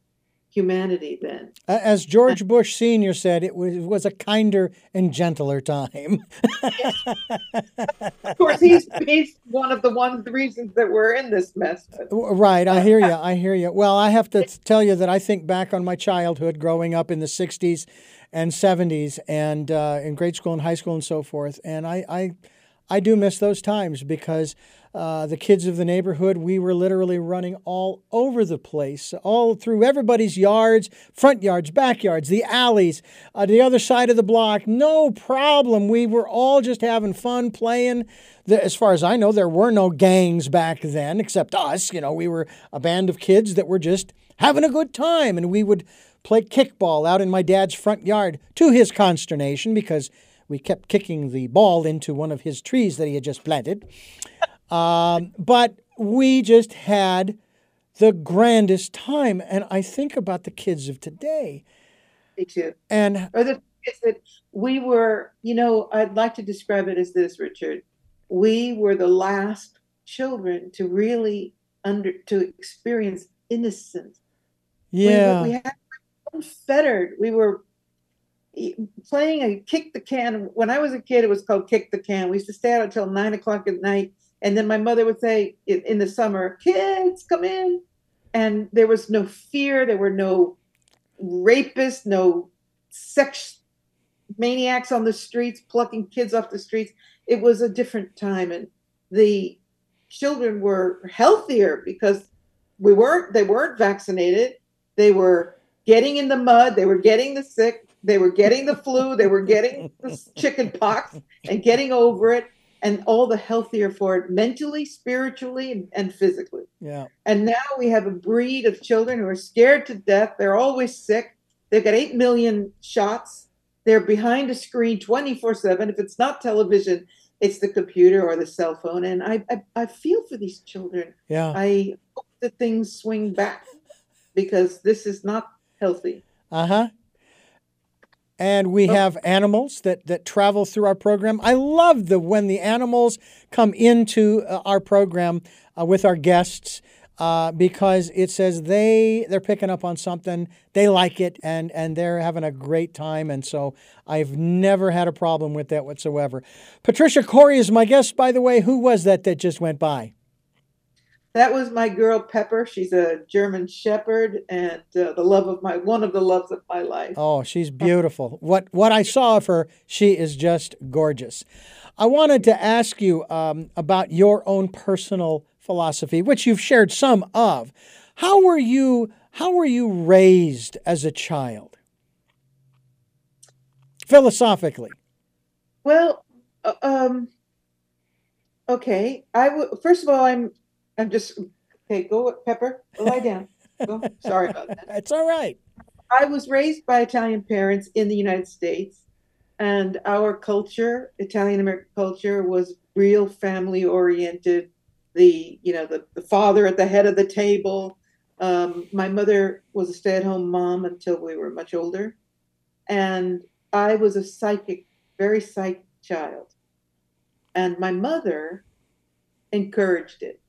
humanity then As George Bush Sr. said, it was, it was a kinder and gentler time. of course he's he's one of the ones the reasons that we're in this mess Right, I hear you. I hear you. Well, I have to tell you that I think back on my childhood, growing up in the '60s and '70s, and uh, in grade school and high school and so forth, and I, I, I do miss those times because uh, the kids of the neighborhood, we were literally running all over the place, all through everybody's yards, front yards, backyards, the alleys, uh, the other side of the block. No problem. We were all just having fun playing. As far as I know, there were no gangs back then except us. You know, we were a band of kids that were just having a good time, and we would play kickball out in my dad's front yard to his consternation because we kept kicking the ball into one of his trees that he had just planted. Um, but we just had the grandest time. And I think about the kids of today. me too And or the thing is that we were you know i'd like to describe it as this richard we were the last children to really under to experience innocence yeah, we, had unfettered we were playing a kick the can. When i was a kid it was called kick the can. We used to stay out until nine o'clock at night. And then my mother would say in, the summer kids come in. And there was no fear. There were no rapists no sex maniacs on the streets plucking kids off the streets. It was a different time. And the children were healthier because we weren't they weren't vaccinated. They were getting in the mud. They were getting the sick they were getting the flu they were getting the chicken pox and getting over it and all the healthier for it mentally spiritually and, and physically yeah. and now we have a breed of children who are scared to death. They're always sick. They've got 8 million shots. They're behind a screen 24 7. If it's not television, it's the computer or the cell phone. And I, I, I feel for these children. Yeah. I hope that things swing back because this is not healthy. Uh huh. And we Oh. have animals that, that travel through our program. I love the when the animals come into uh, our program uh, with our guests uh, because it says they they're picking up on something, they like it, and and they're having a great time. And so I've never had a problem with that whatsoever. Patricia Cori is my guest, by the way. Who was that that just went by? That was my girl Pepper. She's a German Shepherd and uh, the love of my one of the loves of my life. Oh, she's beautiful. What what I saw of her, she is just gorgeous. I wanted to ask you um, about your own personal philosophy, which you've shared some of. How were you? How were you raised as a child? Philosophically. Well, uh, um, okay. I w- first of all, I'm I'm just okay. Go, Pepper. Lie down. Go. Sorry about that. It's all right. I was raised by Italian parents in the United States, and our culture, Italian American culture, was real family oriented. The you know the, the father at the head of the table. Um, my mother was a stay at home mom until we were much older, and I was a psychic, very psychic child, and my mother encouraged it.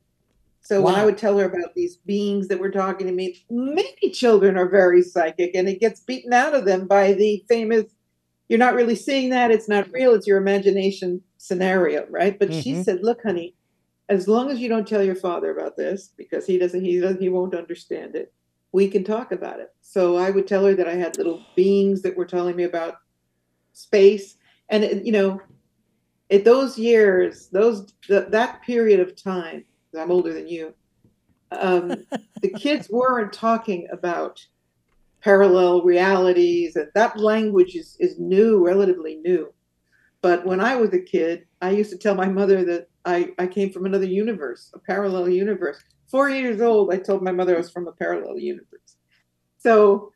So wow. when I would tell her about these beings that were talking to me, many children are very psychic, and it gets beaten out of them by the famous, "You're not really seeing that; it's not real; it's your imagination." Scenario, right? But mm-hmm. she said, "Look, honey, as long as you don't tell your father about this, because he doesn't, he doesn't, he won't understand it. We can talk about it." So I would tell her that I had little beings that were telling me about space, and you know, at those years, those that period of time I'm older than you. Um, the kids weren't talking about parallel realities, and that language is, is new, relatively new. But when I was a kid, I used to tell my mother that I, I came from another universe, a parallel universe. Four years old, I told my mother I was from a parallel universe. So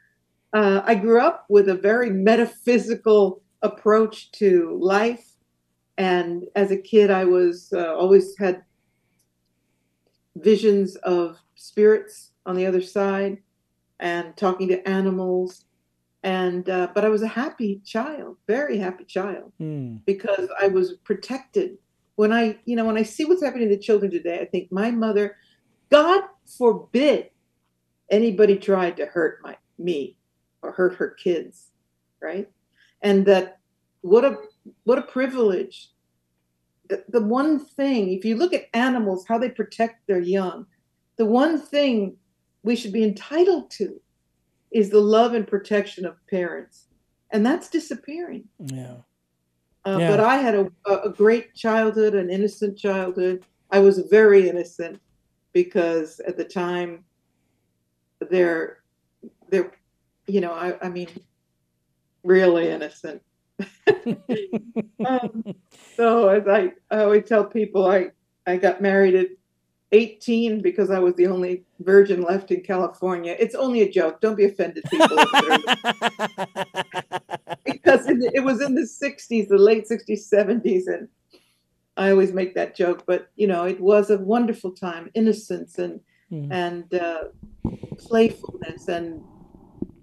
uh, I grew up with a very metaphysical approach to life. And as a kid, I was uh, always had visions of spirits on the other side and talking to animals. And uh, but i was a happy child very happy child mm. because i was protected. When i you know when i see what's happening to children today i think my mother god forbid anybody tried to hurt my me or hurt her kids right? And that what a what a privilege the, the one thing, if you look at animals, how they protect their young, the one thing we should be entitled to is the love and protection of parents. And that's disappearing. Yeah. Uh, yeah. But I had a, a great childhood, an innocent childhood. I was very innocent because at the time, they're, they're, you know, I, I mean, really innocent. um, so as I, I always tell people, I, I got married at 18 because I was the only virgin left in California. It's only a joke. Don't be offended, people. because the, it was in the 60s, the late 60s, 70s, and I always make that joke. But you know, it was a wonderful time, innocence and mm. and uh, playfulness, and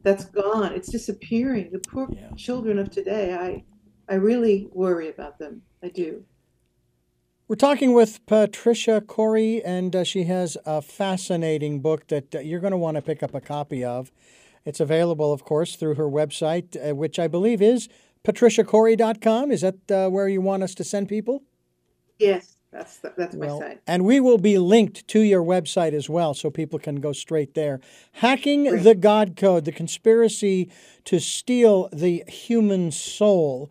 that's gone. It's disappearing. The poor yeah. children of today. I I really worry about them. I do. We're talking with Patricia Cori, and uh, she has a fascinating book that uh, you're going to want to pick up a copy of. It's available, of course, through her website, uh, which I believe is patriciacori.com. Is that uh, where you want us to send people? Yes, that's the, that's well, my site. And we will be linked to your website as well, so people can go straight there. Hacking Great. the God Code: The Conspiracy to Steal the Human Soul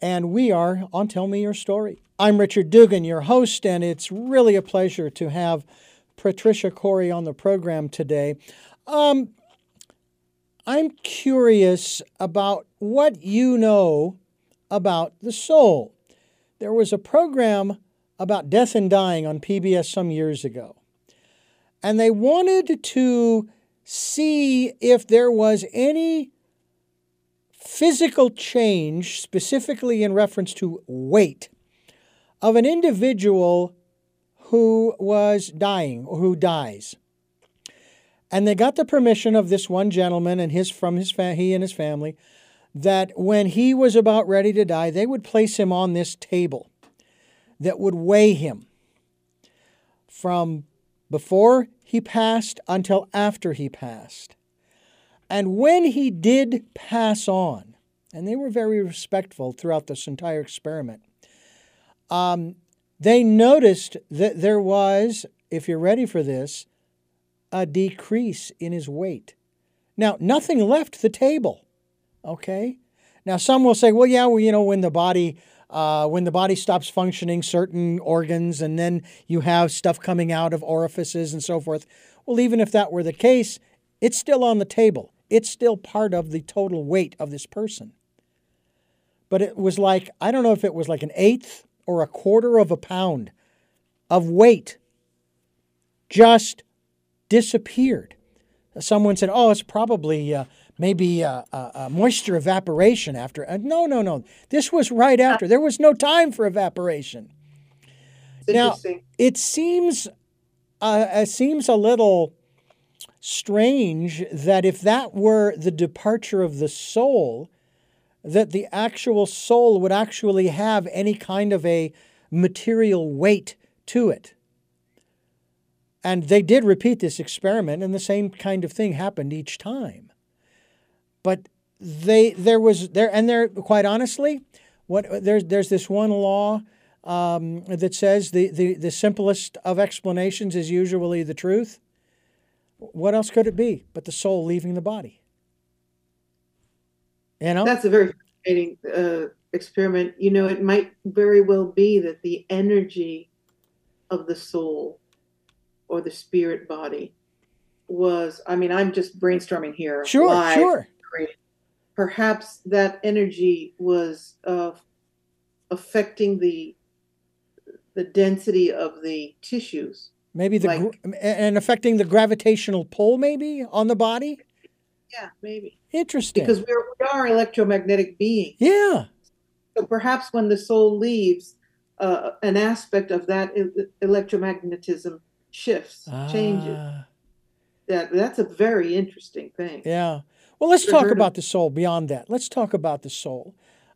and we are on Tell Me Your Story. I'm Richard Dugan, your host, and it's really a pleasure to have Patricia Cori on the program today. Um, I'm curious about what you know about the soul. There was a program about death and dying on PBS some years ago, and they wanted to see if there was any physical change, specifically in reference to weight, of an individual who was dying or who dies. And they got the permission of this one gentleman and his from his fa- he and his family that when he was about ready to die, they would place him on this table that would weigh him from before he passed until after he passed. And when he did pass on, and they were very respectful throughout this entire experiment, um, they noticed that there was, if you're ready for this, a decrease in his weight. Now, nothing left the table, okay? Now, some will say, well, yeah, well, you know, when the body uh, when the body stops functioning, certain organs, and then you have stuff coming out of orifices and so forth. Well, even if that were the case, it's still on the table. It's still part of the total weight of this person. But it was like, I don't know if it was like an eighth or a quarter of a pound of weight just disappeared. Someone said, oh, it's probably. Uh, maybe uh, uh, moisture evaporation after. Uh, no, no, no. This was right after. There was no time for evaporation. Now, it seems uh, it seems a little strange that if that were the departure of the soul, that the actual soul would actually have any kind of a material weight to it. And they did repeat this experiment, and the same kind of thing happened each time. But they there was there and there quite honestly, what there's there's this one law um, that says the, the the simplest of explanations is usually the truth. What else could it be but the soul leaving the body? You know, that's a very fascinating uh, experiment. You know, it might very well be that the energy of the soul or the spirit body was. I mean, I'm just brainstorming here. Sure, live. sure perhaps that energy was uh, affecting the the density of the tissues. Maybe the like, and affecting the gravitational pull, maybe on the body. Yeah, maybe. Interesting. Because we're, we are electromagnetic beings. Yeah. So perhaps when the soul leaves, uh, an aspect of that electromagnetism shifts, ah. changes. That that's a very interesting thing. Yeah. Well, let's talk about the soul beyond that. Let's talk about the soul.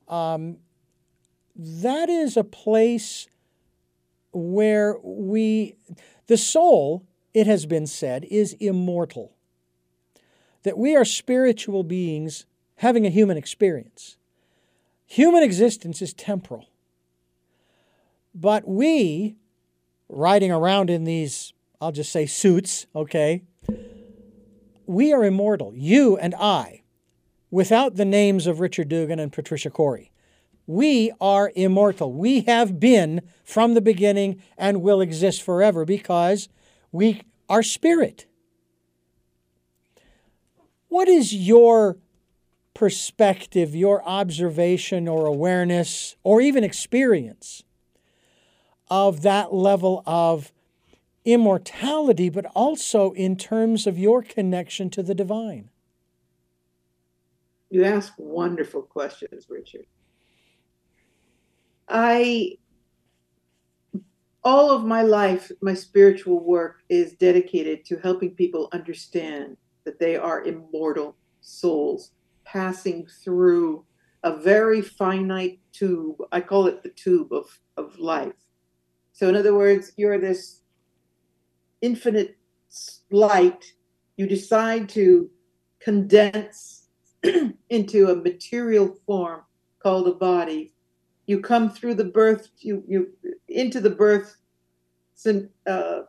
Um, that is a place where we, the soul, it has been said, is immortal. That we are spiritual beings having a human experience. Human existence is temporal. But we, riding around in these, I'll just say suits, okay, we are immortal, you and I, without the names of Richard Dugan and Patricia Cori. We are immortal. We have been from the beginning and will exist forever because we are spirit. What is your perspective, your observation or awareness, or even experience of that level of immortality, but also in terms of your connection to the divine? You ask wonderful questions, Richard. I, all of my life, my spiritual work is dedicated to helping people understand that they are immortal souls passing through a very finite tube. I call it the tube of, of life. So, in other words, you're this infinite light, you decide to condense into a material form called a body. You come through the birth, you, you into the birth uh,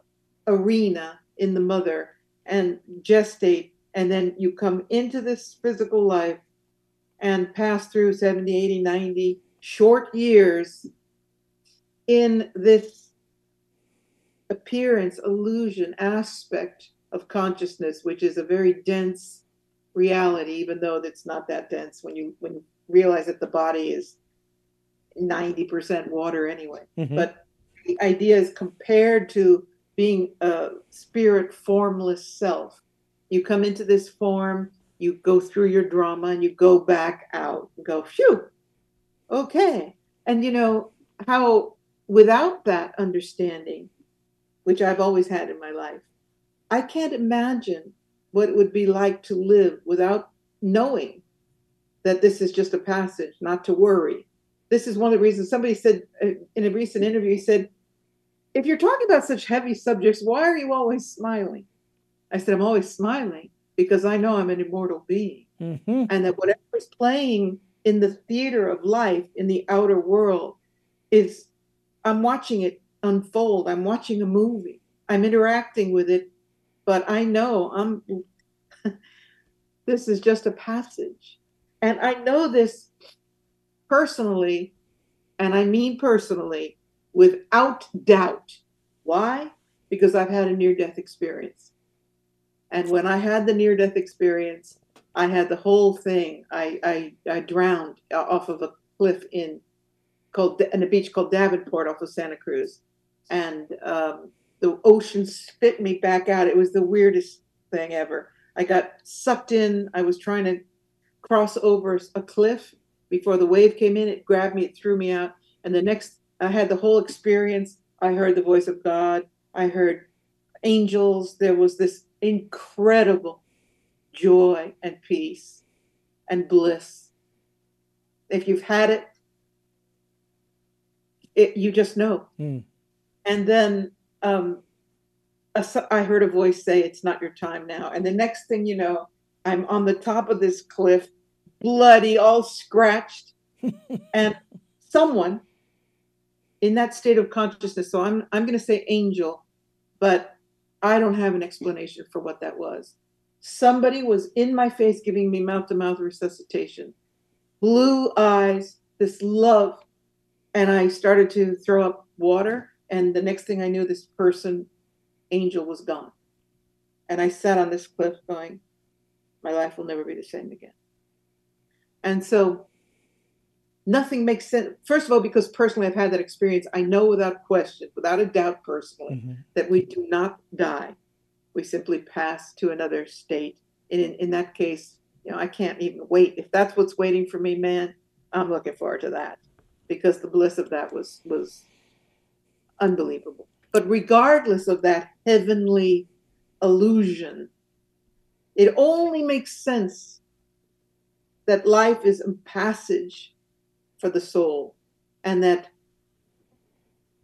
arena in the mother and gestate, and then you come into this physical life and pass through 70, 80, 90 short years in this appearance, illusion, aspect of consciousness, which is a very dense reality, even though it's not that dense when you when you realize that the body is 90% water anyway. Mm-hmm. But the idea is compared to being a spirit formless self. You come into this form, you go through your drama and you go back out and go, phew, okay. And you know how without that understanding, which I've always had in my life. I can't imagine what it would be like to live without knowing that this is just a passage, not to worry. This is one of the reasons somebody said uh, in a recent interview, he said, if you're talking about such heavy subjects, why are you always smiling? I said, I'm always smiling because I know I'm an immortal being. Mm-hmm. And that whatever's playing in the theater of life in the outer world is, I'm watching it unfold. I'm watching a movie. I'm interacting with it, but I know I'm this is just a passage. And I know this personally and I mean personally, without doubt. Why? Because I've had a near death experience. And when I had the near death experience, I had the whole thing. I, I, I drowned off of a cliff in called in a beach called Davenport off of Santa Cruz, and um, the ocean spit me back out. It was the weirdest thing ever. I got sucked in. I was trying to cross over a cliff before the wave came in. It grabbed me, it threw me out. And the next, I had the whole experience. I heard the voice of God. I heard angels. There was this incredible joy and peace and bliss. If you've had it, it you just know. Mm. And then um, I heard a voice say, It's not your time now. And the next thing you know, I'm on the top of this cliff, bloody, all scratched. and someone in that state of consciousness, so I'm, I'm going to say angel, but I don't have an explanation for what that was. Somebody was in my face giving me mouth to mouth resuscitation, blue eyes, this love. And I started to throw up water. And the next thing I knew, this person angel was gone. And I sat on this cliff going, my life will never be the same again. And so nothing makes sense. First of all, because personally I've had that experience, I know without question, without a doubt personally, mm-hmm. that we do not die. We simply pass to another state. And in, in that case, you know, I can't even wait. If that's what's waiting for me, man, I'm looking forward to that because the bliss of that was was unbelievable. But regardless of that heavenly illusion, it only makes sense that life is a passage for the soul and that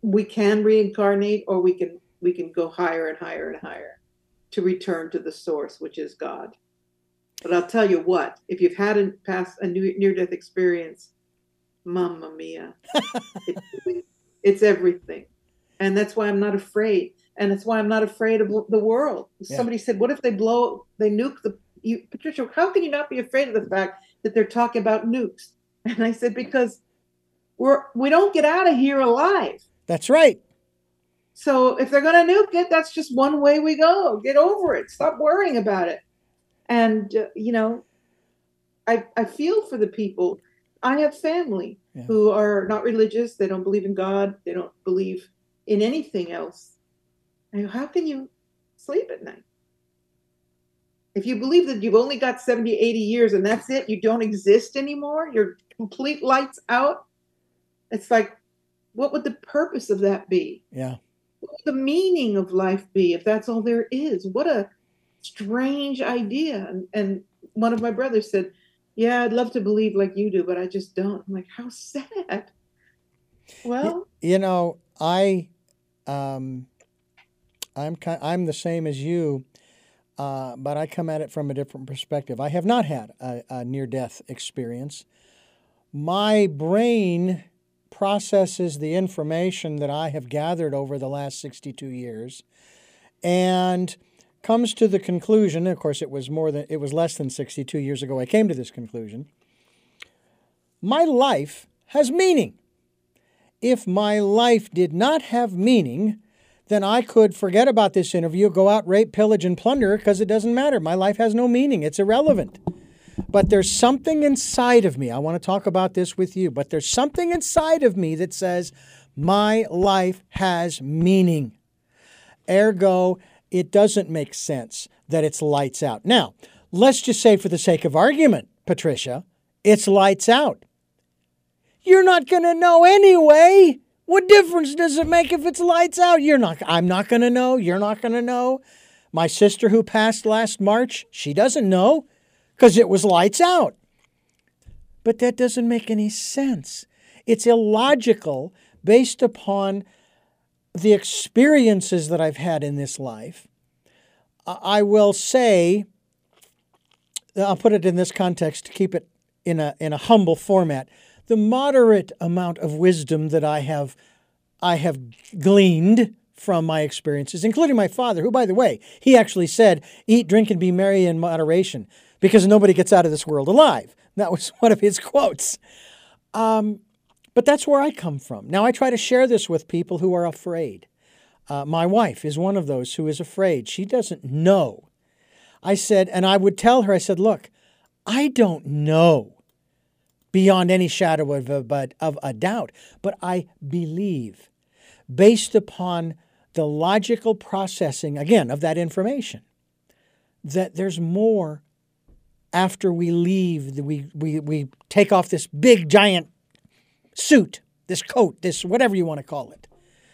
we can reincarnate or we can we can go higher and higher and higher to return to the source which is god. But i'll tell you what if you've had a past a near death experience mamma mia. It, it's everything and that's why I'm not afraid. And that's why I'm not afraid of the world. Yeah. Somebody said, "What if they blow? They nuke the." You, Patricia, how can you not be afraid of the fact that they're talking about nukes? And I said, because we're we don't get out of here alive. That's right. So if they're going to nuke it, that's just one way we go. Get over it. Stop worrying about it. And uh, you know, I I feel for the people. I have family yeah. who are not religious. They don't believe in God. They don't believe in anything else. how can you sleep at night? If you believe that you've only got 70, 80 years and that's it, you don't exist anymore, you're complete lights out, it's like, what would the purpose of that be? Yeah. What would the meaning of life be if that's all there is? What a strange idea. And, and one of my brothers said, Yeah, I'd love to believe like you do, but I just don't. I'm like, How sad. Well, you know, I um, I'm kind, I'm the same as you, uh, but I come at it from a different perspective. I have not had a, a near death experience. My brain processes the information that I have gathered over the last 62 years and comes to the conclusion of course it was more than it was less than 62 years ago I came to this conclusion my life has meaning if my life did not have meaning, then I could forget about this interview, go out, rape, pillage, and plunder because it doesn't matter. My life has no meaning, it's irrelevant. But there's something inside of me. I want to talk about this with you, but there's something inside of me that says, my life has meaning. Ergo, it doesn't make sense that it's lights out. Now, let's just say, for the sake of argument, Patricia, it's lights out. You're not going to know anyway. What difference does it make if it's lights out? You're not I'm not going to know. You're not going to know. My sister who passed last March, she doesn't know cuz it was lights out. But that doesn't make any sense. It's illogical based upon the experiences that I've had in this life. I will say I'll put it in this context to keep it in a in a humble format the moderate amount of wisdom that I have I have gleaned from my experiences, including my father, who, by the way, he actually said, "Eat, drink, and be merry in moderation," because nobody gets out of this world alive. That was one of his quotes. Um, But that's where I come from. Now, I try to share this with people who are afraid. Uh, my wife is one of those who is afraid. She doesn't know. I said, and I would tell her, I said, look, I don't know beyond any shadow of a, but of a doubt, but I believe based upon the logical processing, again, of that information, that there's more after we leave, we, we, we take off this big giant suit, this coat, this whatever you want to call it.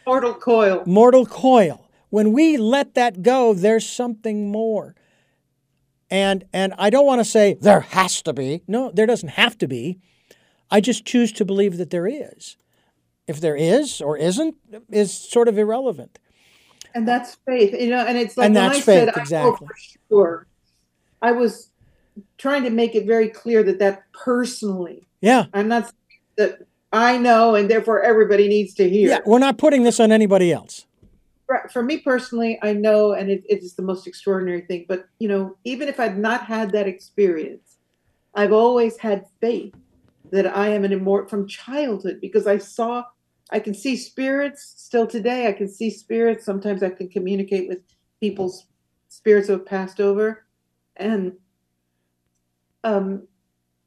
Mortal coil. Mortal coil. When we let that go, there's something more. And and I don't want to say there has to be. No, there doesn't have to be. I just choose to believe that there is. If there is or isn't is sort of irrelevant. And that's faith, you know. And it's like and when that's I faith, said exactly. I for sure. I was trying to make it very clear that that personally. Yeah. I'm not that I know, and therefore everybody needs to hear. Yeah, we're not putting this on anybody else. For me personally, I know, and it, it is the most extraordinary thing. But you know, even if I've not had that experience, I've always had faith that I am an immortal from childhood because I saw, I can see spirits still today. I can see spirits. Sometimes I can communicate with people's spirits who have passed over, and um,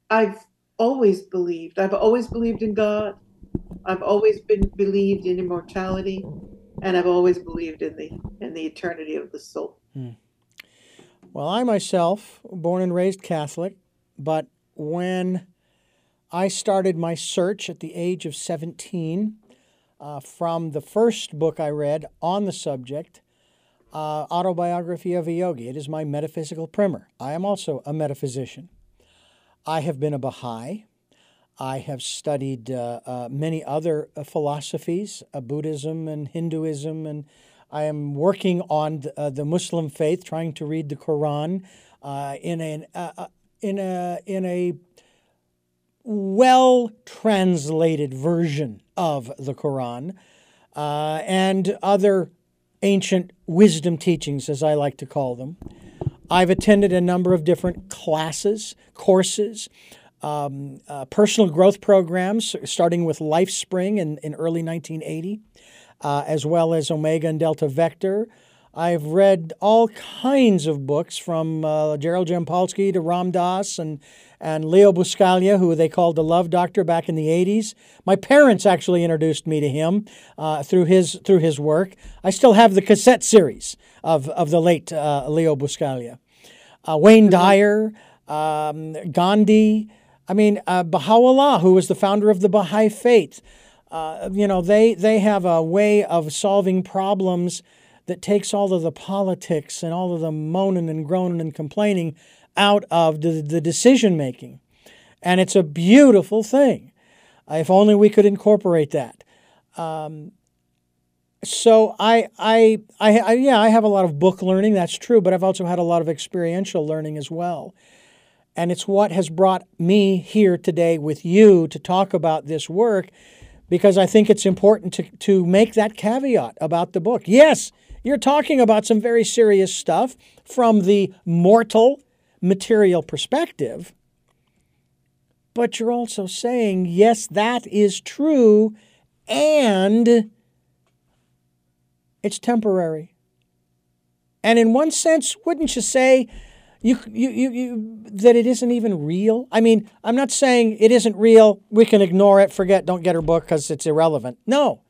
I've always believed. I've always believed in God. I've always been believed in immortality, and I've always believed in the in the eternity of the soul. Hmm. Well, I myself, born and raised Catholic, but when I started my search at the age of 17, uh, from the first book I read on the subject, uh, Autobiography of a Yogi. It is my metaphysical primer. I am also a metaphysician. I have been a Baha'i. I have studied uh, uh, many other uh, philosophies, uh, Buddhism and Hinduism, and I am working on the, the Muslim faith, trying to read the Quran in an in a in a well translated version of the Quran and other ancient wisdom teachings, as I like to call them. I've attended a number of different classes, courses, um, uh, personal growth programs, starting with LifeSpring in, in early 1980, uh, as well as Omega and Delta Vector. I've read all kinds of books from uh, Gerald Jampolsky to Ram Dass and, and Leo Buscaglia, who they called the Love Doctor back in the 80s. My parents actually introduced me to him uh, through, his, through his work. I still have the cassette series of, of the late uh, Leo Buscaglia. Uh, Wayne Dyer, um, Gandhi, I mean, uh, Baha'u'llah, who was the founder of the Baha'i faith. Uh, you know, they, they have a way of solving problems that takes all of the politics and all of the moaning and groaning and complaining out of the, the decision making. And it's a beautiful thing. If only we could incorporate that. Um, so I, I, I, I, yeah, I have a lot of book learning. That's true, but I've also had a lot of experiential learning as well. And it's what has brought me here today with you to talk about this work because I think it's important to, to make that caveat about the book. Yes, you're talking about some very serious stuff from the mortal material perspective, but you're also saying, yes, that is true, and it's temporary. And in one sense, wouldn't you say you, you, you, you, that it isn't even real? I mean, I'm not saying it isn't real. We can ignore it, forget, don't get her book because it's irrelevant. No.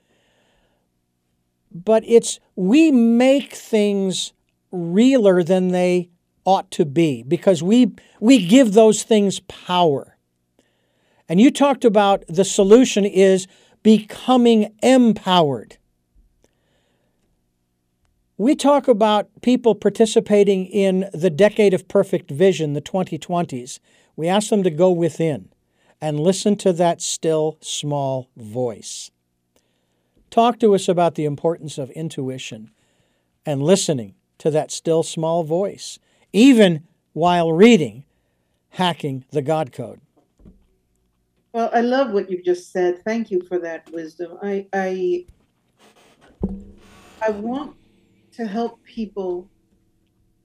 But it's, we make things realer than they ought to be because we, we give those things power. And you talked about the solution is becoming empowered. We talk about people participating in the decade of perfect vision, the 2020s. We ask them to go within and listen to that still small voice. Talk to us about the importance of intuition and listening to that still small voice, even while reading Hacking the God Code. Well, I love what you've just said. Thank you for that wisdom. I I I want to help people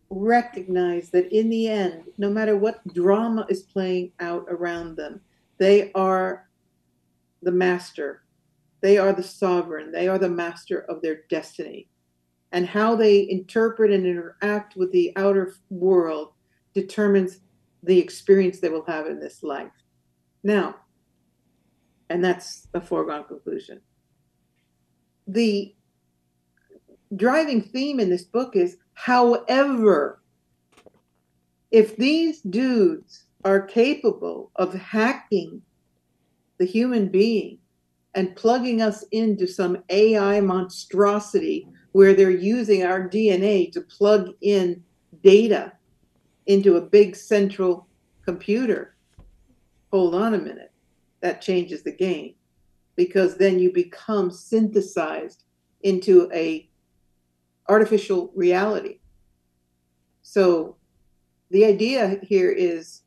recognize that in the end, no matter what drama is playing out around them, they are the master. They are the sovereign. They are the master of their destiny. And how they interpret and interact with the outer world determines the experience they will have in this life. Now, and that's a foregone conclusion. The driving theme in this book is however, if these dudes are capable of hacking the human being and plugging us into some AI monstrosity where they're using our DNA to plug in data into a big central computer. Hold on a minute. That changes the game because then you become synthesized into a artificial reality. So the idea here is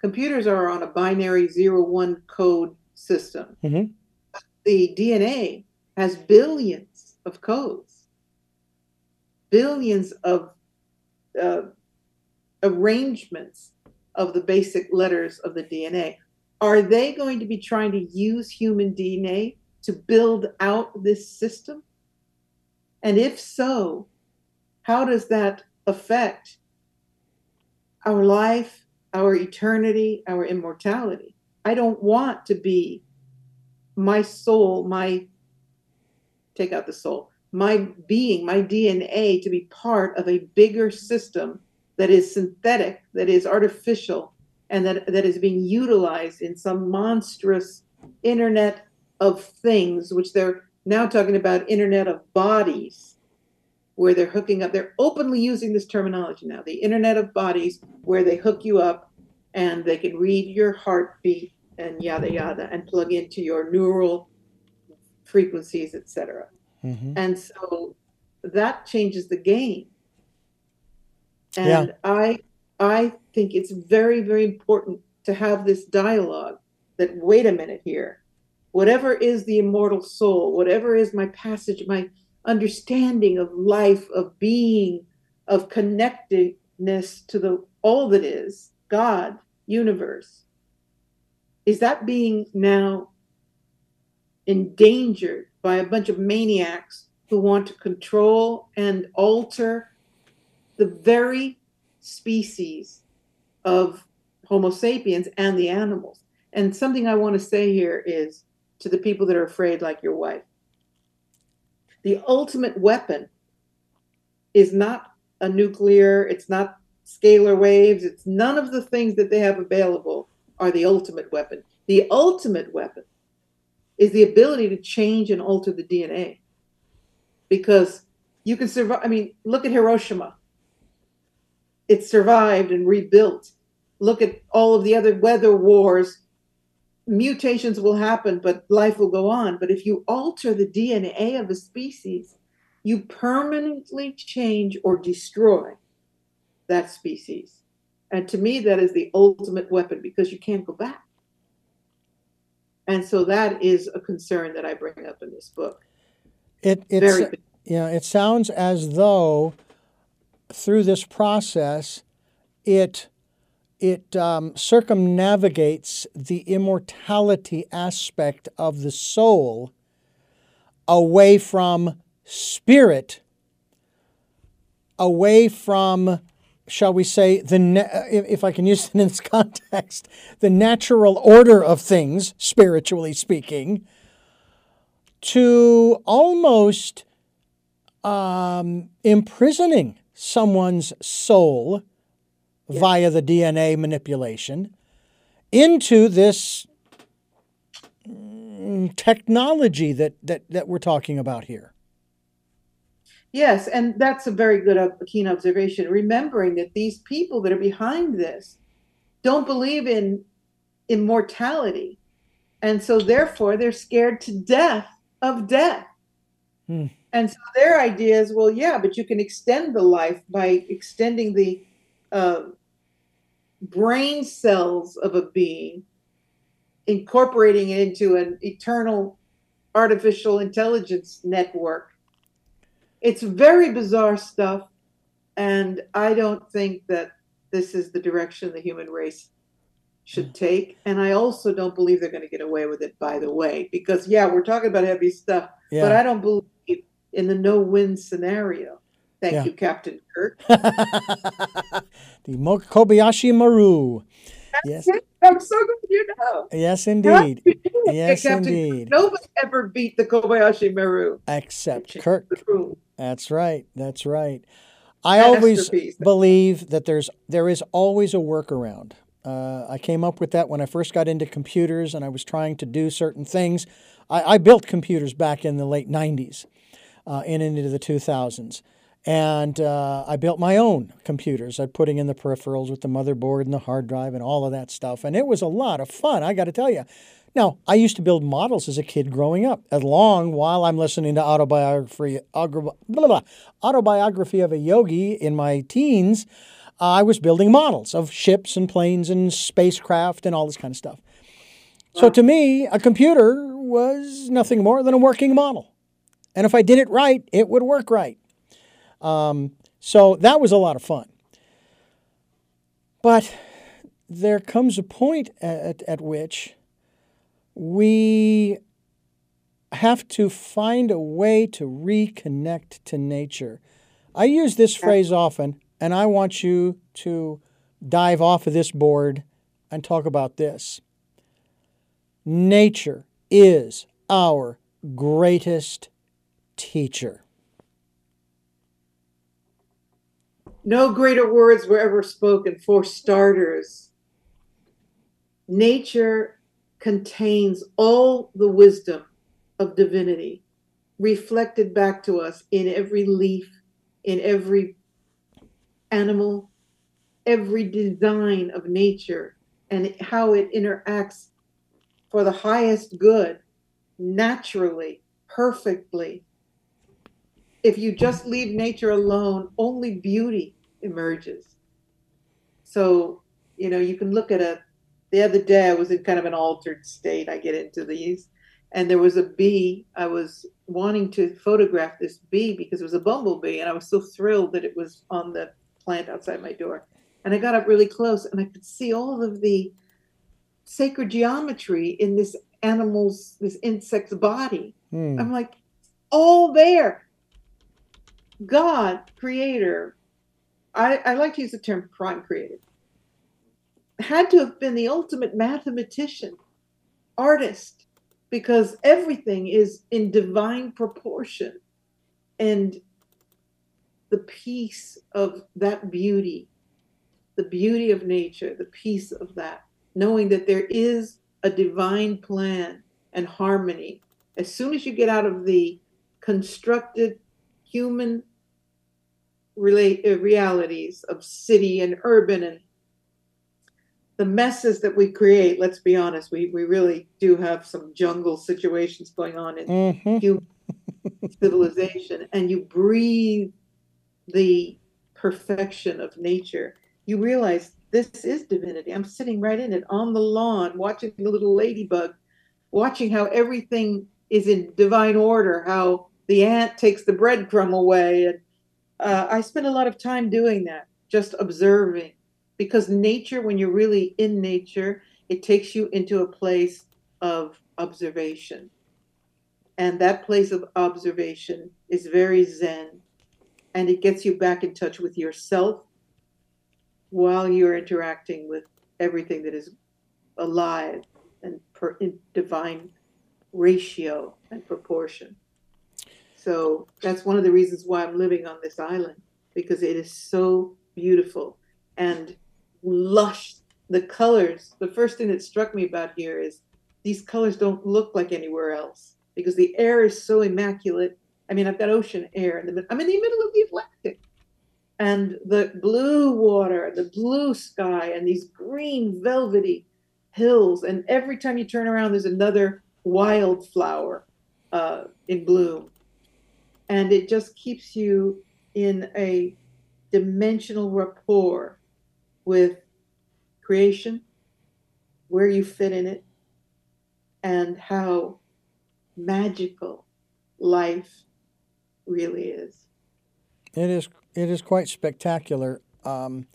computers are on a binary zero one code system. Mm-hmm. The DNA has billions of codes, billions of uh, arrangements of the basic letters of the DNA. Are they going to be trying to use human DNA to build out this system? And if so, how does that affect our life, our eternity, our immortality? I don't want to be my soul, my take out the soul, my being, my DNA to be part of a bigger system that is synthetic, that is artificial, and that, that is being utilized in some monstrous internet of things, which they're now talking about internet of bodies, where they're hooking up. They're openly using this terminology now, the internet of bodies, where they hook you up and they can read your heartbeat and yada yada and plug into your neural frequencies, etc. Mm-hmm. And so that changes the game and yeah. i i think it's very very important to have this dialogue that wait a minute here whatever is the immortal soul whatever is my passage my understanding of life of being of connectedness to the all that is god universe is that being now endangered by a bunch of maniacs who want to control and alter the very species of Homo sapiens and the animals. And something I want to say here is to the people that are afraid, like your wife, the ultimate weapon is not a nuclear, it's not scalar waves, it's none of the things that they have available are the ultimate weapon. The ultimate weapon is the ability to change and alter the DNA. Because you can survive. I mean, look at Hiroshima it survived and rebuilt. Look at all of the other weather wars. Mutations will happen, but life will go on. But if you alter the DNA of a species, you permanently change or destroy that species. And to me, that is the ultimate weapon because you can't go back. And so that is a concern that I bring up in this book. It it's, Very you know, it sounds as though through this process, it it um, circumnavigates the immortality aspect of the soul away from spirit, away from, shall we say, the if I can use it in this context, the natural order of things, spiritually speaking, to almost um, imprisoning someone's soul via the DNA manipulation into this mm, technology that, that, that we're talking about here. Yes, and that's a very good, uh, keen observation. Remembering that these people that are behind this don't believe in immortality. And so, therefore, they're scared to death of death. Hmm. And so their idea is, well, yeah, but you can extend the life by extending the uh, brain cells of a being, incorporating it into an eternal artificial intelligence network. It's very bizarre stuff. And I don't think that this is the direction the human race should mm. take. And I also don't believe they're going to get away with it, by the way, because, yeah, we're talking about heavy stuff, Yeah. but I don't believe in the no win scenario. Thank Yeah. you, Captain Kirk. the Kobayashi Maru. Yes, I'm so glad you know. yes, indeed. Yes, Captain Kirk? indeed. Nobody ever beat the Kobayashi Maru. Except Kirk. That's right. That's right. I always believe that there's there is always a workaround. Uh, I came up with that when I first got into computers and I was trying to do certain things. I, I built computers back in the late '90s uh, and into the 2000s, and uh, I built my own computers. I'm putting in the peripherals with the motherboard and the hard drive and all of that stuff, and it was a lot of fun. I got to tell you. Now, I used to build models as a kid growing up, as long while I'm listening to autobiography, augra- blah, blah, autobiography of a yogi in my teens. I was building models of ships and planes and spacecraft and all this kind of stuff. So to me, a computer was nothing more than a working model. And if I did it right, it would work right. Um, so that was a lot of fun. But there comes a point at, at which we have to find a way to reconnect to nature. I use this phrase often, and I want you to dive off of this board and talk about this. Nature is our greatest teacher. No greater words were ever spoken. For starters, nature contains all the wisdom of divinity reflected back to us in every leaf, in every animal, every design of nature, and how it interacts for the highest good, naturally, perfectly. If you just leave nature alone, only beauty emerges. So, you know, you can look at a, the other day I was in kind of an altered state. I get into these. And there was a bee. I was wanting to photograph this bee because it was a bumblebee. And I was so thrilled that it was on the plant outside my door. And I got up really close and I could see all of the sacred geometry in this animal's, this insect's body. Hmm. I'm like, all there. God, creator, I, I like to use the term prime creator, had to have been the ultimate mathematician, artist, because everything is in divine proportion. And the peace of that beauty, the beauty of nature, the peace of that, knowing that there is a divine plan and harmony. As soon as you get out of the constructed human uh, realities of city and urban and the messes that we create, let's be honest, we, we really do have some jungle situations going on in Mhm. human civilization, and you breathe the perfection of nature, you realize this is divinity. I'm sitting right in it on the lawn, watching the little ladybug, watching how everything is in divine order, how the ant takes the breadcrumb away. And uh, I spend a lot of time doing that, just observing. Because nature, when you're really in nature, it takes you into a place of observation. And that place of observation is very zen. And it gets you back in touch with yourself while you're interacting with everything that is alive and per, in divine ratio and proportion. So that's one of the reasons why I'm living on this island because it is so beautiful and lush. The colors, the first thing that struck me about here is these colors don't look like anywhere else because the air is so immaculate. I mean, I've got ocean air in the I'm in the middle of the Atlantic. And the blue water, the blue sky, and these green velvety hills. And every time you turn around, there's another wildflower uh, in bloom. And it just keeps you in a dimensional rapport with creation, where you fit in it, and how magical life really is. It is it is quite spectacular. Um,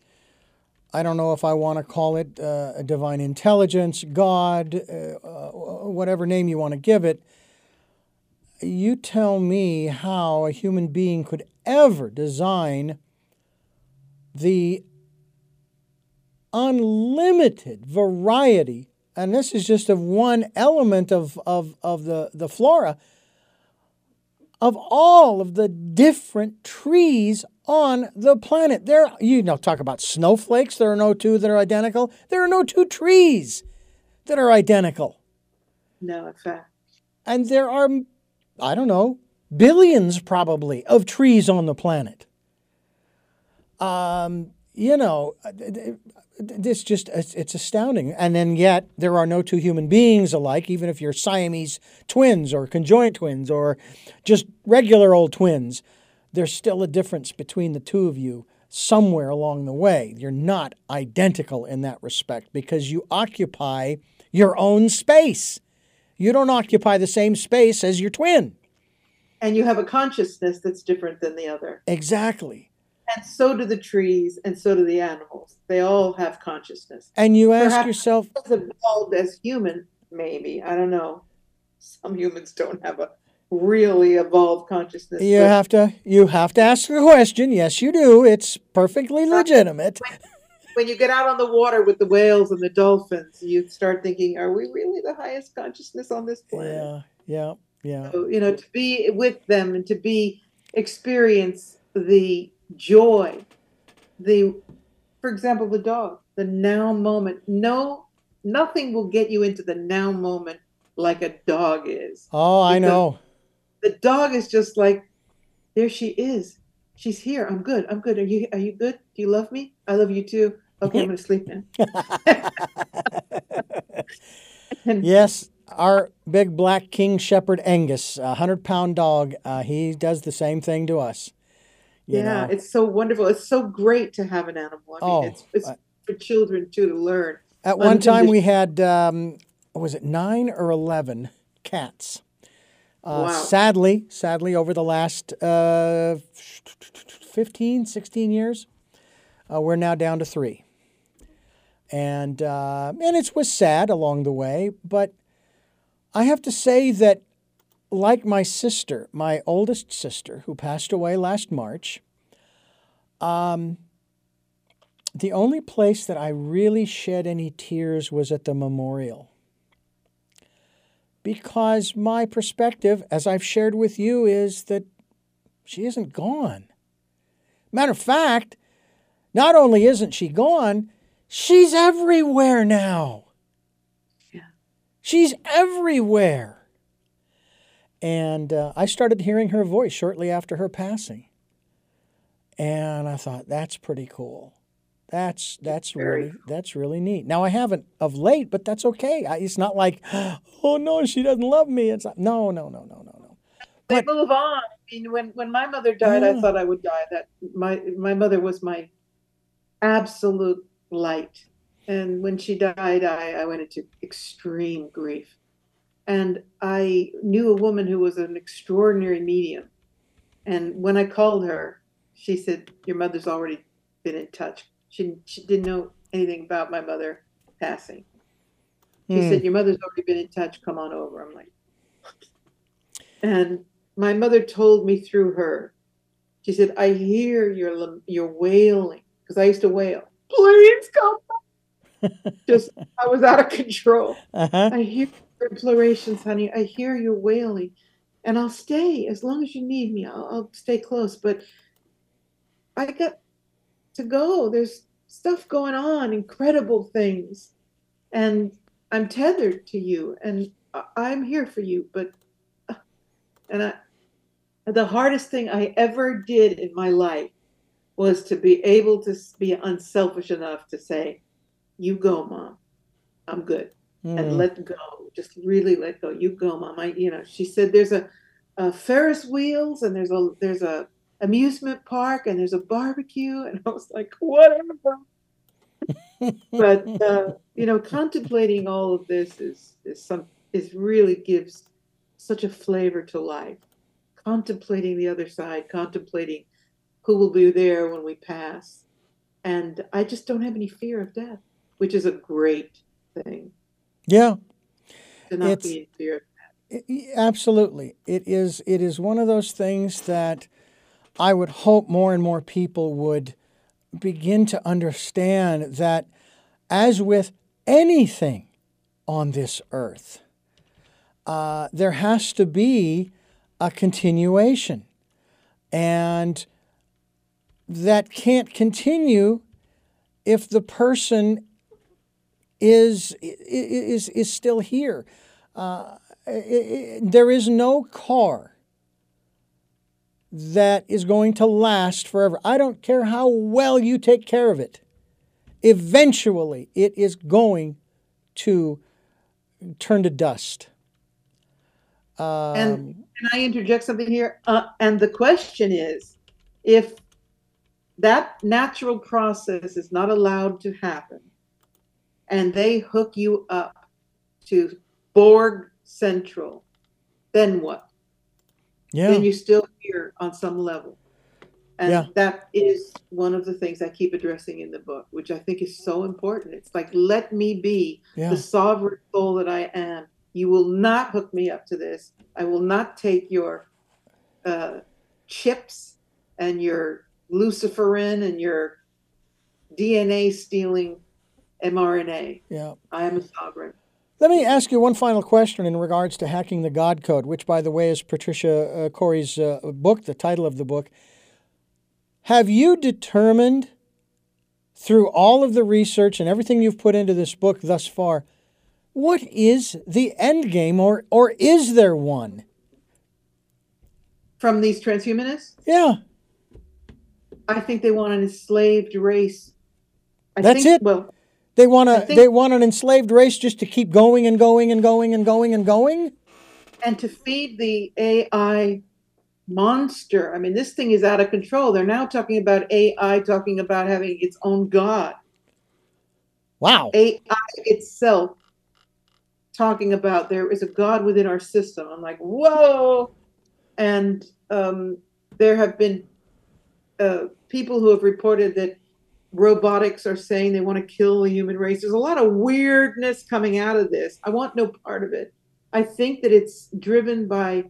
I don't know if I want to call it uh, a divine intelligence, God, uh, uh, whatever name you want to give it. You tell me how a human being could ever design the unlimited variety, and this is just of one element of, of, of the, the flora, of all of the different trees on the planet. There, you know, talk about snowflakes. There are no two that are identical. There are no two trees that are identical. No, fact. And there are, I don't know, billions probably of trees on the planet. Um, you know, it's just it's astounding. And then yet there are no two human beings alike even if you're siamese twins or conjoint twins or just regular old twins. There's still a difference between the two of you somewhere along the way. You're not identical in that respect because you occupy your own space. You don't occupy the same space as your twin. And you have a consciousness that's different than the other. Exactly and so do the trees, and so do the animals. They all have consciousness. And you ask Perhaps yourself, evolved as human, maybe I don't know. Some humans don't have a really evolved consciousness. You have to you have to ask the question. Yes, you do. It's perfectly legitimate. When, when you get out on the water with the whales and the dolphins, you start thinking, "Are we really the highest consciousness on this planet?" Yeah, yeah, yeah. So, you know, to be with them and to be experience the joy, the, for example, the dog, the now moment. No, nothing will get you into the now moment like a dog is. Oh, I know. The dog is just like, there she is. She's here. I'm good. I'm good. Are you are you good? Do you love me? I love you too. Okay, I'm gonna sleep now. yes, our big black King Shepherd Angus, a hundred pound dog, uh, he does the same thing to us yeah, know? it's so wonderful. It's so great to have an animal. I mean, oh, it's, it's for children too to learn. At one time, we had um, was it nine or eleven cats. Uh, wow. Sadly, sadly, over the last uh, 15, 16 years, uh, we're now down to three. And uh, and it was sad along the way, but I have to say that like my sister, my oldest sister, who passed away last March, um, the only place that I really shed any tears was at the memorial. Because my perspective, as I've shared with you, is that she isn't gone. Matter of fact, not only isn't she gone, she's everywhere now. Yeah. She's everywhere. And uh, I started hearing her voice shortly after her passing. And I thought, that's pretty cool. That's that's really that's really neat. Now I haven't of late, but that's okay. I, it's not like, oh no, she doesn't love me. It's not, no, no, no, no, no, no. They move on. I mean, when when my mother died, yeah. I thought I would die. That my my mother was my absolute light, and when she died, I, I went into extreme grief. And I knew a woman who was an extraordinary medium. And when I called her, she said, Your mother's already been in touch. She, she didn't know anything about my mother passing. She mm. said, Your mother's already been in touch. Come on over. I'm like, and my mother told me through her, she said, I hear your, your wailing, because I used to wail. Please come. Just, I was out of control. Uh-huh. I hear your implorations, honey. I hear you wailing, and I'll stay as long as you need me. I'll, I'll stay close, but I got to go. There's stuff going on, incredible things, and I'm tethered to you, and I'm here for you. But and I, the hardest thing I ever did in my life was to be able to be unselfish enough to say, "You go, mom. I'm good." mm. and let go. Just really let go. You go, mom. I, you know, she said there's a, a Ferris wheels and there's a there's a amusement park and there's a barbecue, and I was like, whatever. but uh, you know, contemplating all of this is is some is really gives such a flavor to life. Contemplating the other side, contemplating who will be there when we pass, and I just don't have any fear of death, which is a great thing. Yeah. To not it's, be in fear Absolutely. It is it is one of those things that I would hope more and more people would begin to understand that as with anything on this earth, uh, there has to be a continuation. And that can't continue if the person is, is, is still here. Uh, it, it, there is no car that is going to last forever. I don't care how well you take care of it. Eventually, it is going to turn to dust. Um, and can I interject something here? Uh, and the question is if that natural process is not allowed to happen and they hook you up to Borg Central, then what? Yeah. Then you're still here on some level. And yeah. that is one of the things I keep addressing in the book, which I think is so important. It's like, let me be yeah. the sovereign soul that I am. You will not hook me up to this. I will not take your uh, chips and your luciferin and your DNA stealing mRNA. Yeah. I am a sovereign. Let me ask you one final question in regards to hacking the God Code, which, by the way, is Patricia uh, Cori's uh, book, the title of the book. Have you determined through all of the research and everything you've put into this book thus far, what is the end game, or or is there one? From these transhumanists? Yeah. I think they want an enslaved race. I That's think, it. Well, they want to. They want an enslaved race just to keep going and going and going and going and going. And to feed the AI monster. I mean, this thing is out of control. They're now talking about AI talking about having its own god. Wow. AI itself talking about there is a god within our system. I'm like, whoa. And um, there have been uh, people who have reported that robotics are saying they want to kill the human race. There's a lot of weirdness coming out of this. I want no part of it. I think that it's driven by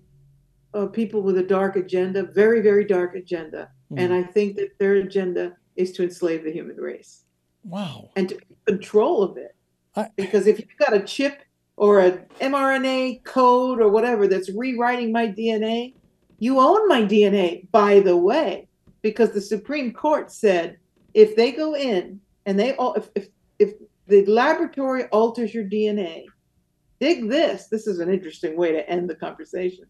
uh, people with a dark agenda, very, very dark agenda. Mm. And I think that their agenda is to enslave the human race. Wow. And to control of it. I... Because if you've got a chip or an mRNA code or whatever that's rewriting my DNA, you own my DNA, by the way, because the Supreme Court said if they go in and they all if, if if the laboratory alters your DNA, dig this. This is an interesting way to end the conversation.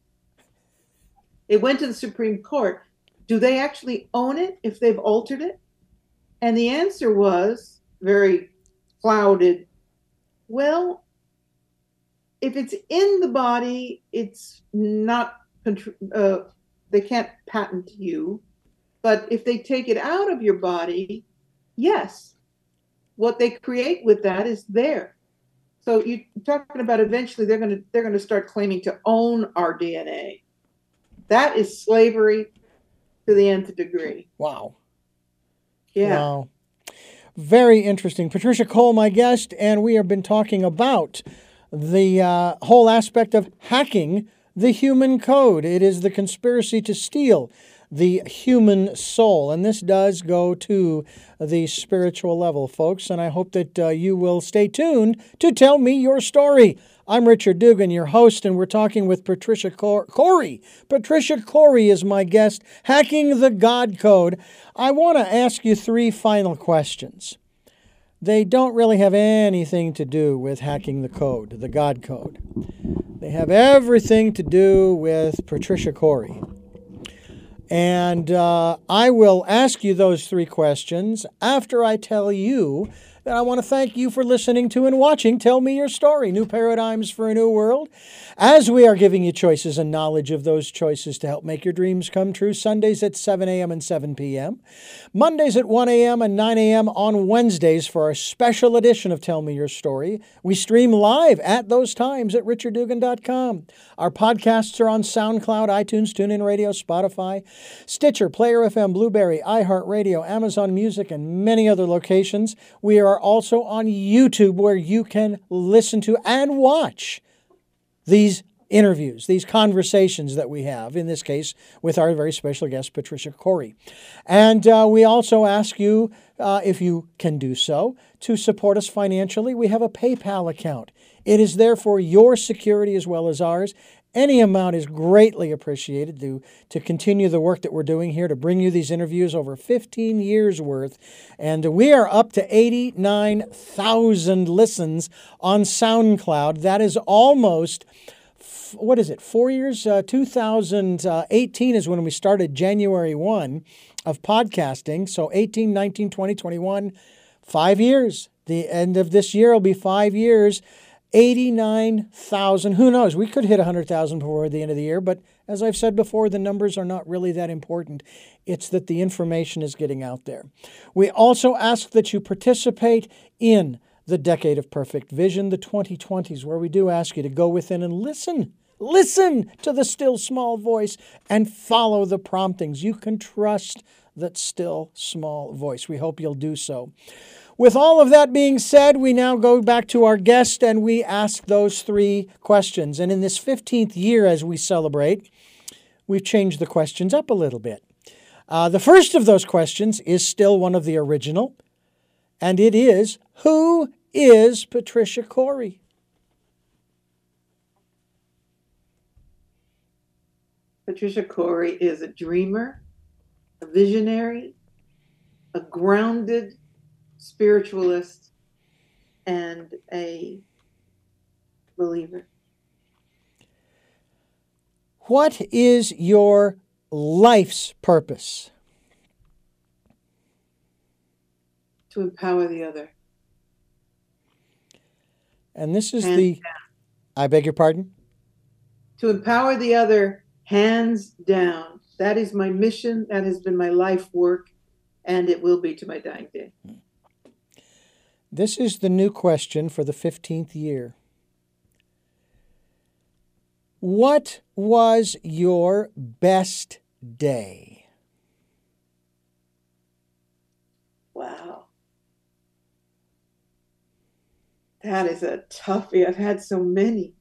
It went to the Supreme Court. Do they actually own it if they've altered it? And the answer was very clouded. Well, if it's in the body, it's not, uh, they can't patent you. But if they take it out of your body, yes, what they create with that is there. So you're talking about eventually they're going to they're going to start claiming to own our DNA. That is slavery to the nth degree. Wow. Yeah. Wow. Very interesting. Patricia Cori, my guest, and we have been talking about the uh, whole aspect of hacking the human code. It is the conspiracy to steal the human soul. And this does go to the spiritual level, folks. And I hope that uh, you will stay tuned to tell me your story. I'm Richard Dugan, your host, and we're talking with Patricia Cor- Cori. Patricia Cori is my guest, Hacking the God Code. I want to ask you three final questions. They don't really have anything to do with hacking the code, the God code. They have everything to do with Patricia Cori. And uh, I will ask you those three questions after I tell you that I want to thank you for listening to and watching Tell Me Your Story New Paradigms for a New World. As we are giving you choices and knowledge of those choices to help make your dreams come true, Sundays at 7 a.m. and 7 p.m., Mondays at 1 a.m. and 9 a.m. on Wednesdays for our special edition of Tell Me Your Story. We stream live at those times at richarddugan.com. Our podcasts are on SoundCloud, iTunes, TuneIn Radio, Spotify, Stitcher, Player FM, Blubrry, iHeartRadio, Amazon Music, and many other locations. We are also on YouTube where you can listen to and watch these interviews, these conversations that we have, in this case with our very special guest, Patricia Cori. And uh, we also ask you, uh, if you can do so, to support us financially. We have a PayPal account. It is there for your security as well as ours. Any amount is greatly appreciated to, to continue the work that we're doing here to bring you these interviews over 15 years worth. And we are up to 89,000 listens on SoundCloud. That is almost what is it, four years? Uh, 2018 is when we started January 1 of podcasting. So 18, 19, 20, 21, five years. The end of this year will be five years. 89,000. Who knows? We could hit 100,000 before the end of the year, but as I've said before, the numbers are not really that important. It's that the information is getting out there. We also ask that you participate in the Decade of Perfect Vision, the 2020s, where we do ask you to go within and listen. Listen to the still small voice and follow the promptings. You can trust that still small voice. We hope you'll do so. With all of that being said, we now go back to our guest and we ask those three questions. And in this 15th year as we celebrate, we've changed the questions up a little bit. Uh, the first of those questions is still one of the original, and it is Who is Patricia Cori? Patricia Cori is a dreamer, a visionary, a grounded spiritualist, and a believer. What is your life's purpose? To empower the other. And this is the. Down. I beg your pardon? To empower the other, hands down. That is my mission. That has been my life work, and it will be to my dying day. Hmm. This is the new question for the 15th year. What was your best day? Wow. That is a toughie. I've had so many.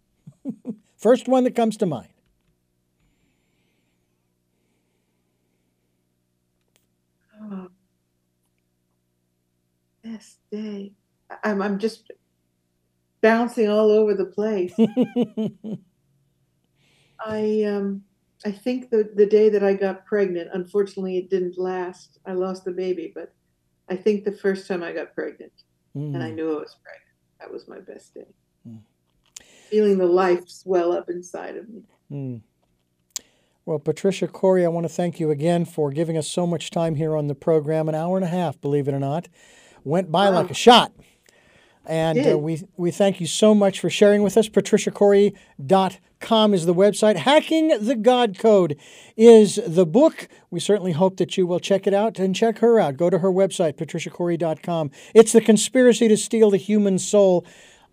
First one that comes to mind. Oh. Best day. I'm, I'm just bouncing all over the place. I um I think the the day that I got pregnant, unfortunately it didn't last. I lost the baby, but I think the first time I got pregnant mm. and I knew I was pregnant, that was my best day. Mm. Feeling the life swell up inside of me. Mm. Well, Patricia Cori, I want to thank you again for giving us so much time here on the program. An hour and a half, believe it or not. Went by wow. like a shot. And uh, we, we thank you so much for sharing with us. PatriciaCori.com is the website. Hacking the God Code is the book. We certainly hope that you will check it out and check her out. Go to her website, PatriciaCori.com. It's the conspiracy to steal the human soul.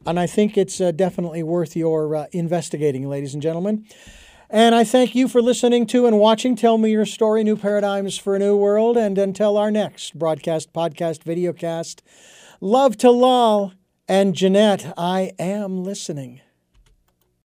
And I think it's uh, definitely worth your uh, investigating, ladies and gentlemen. And I thank you for listening to and watching Tell Me Your Story New Paradigms for a New World. And until our next broadcast, podcast, videocast, love to Lal. And Jeanette, I am listening.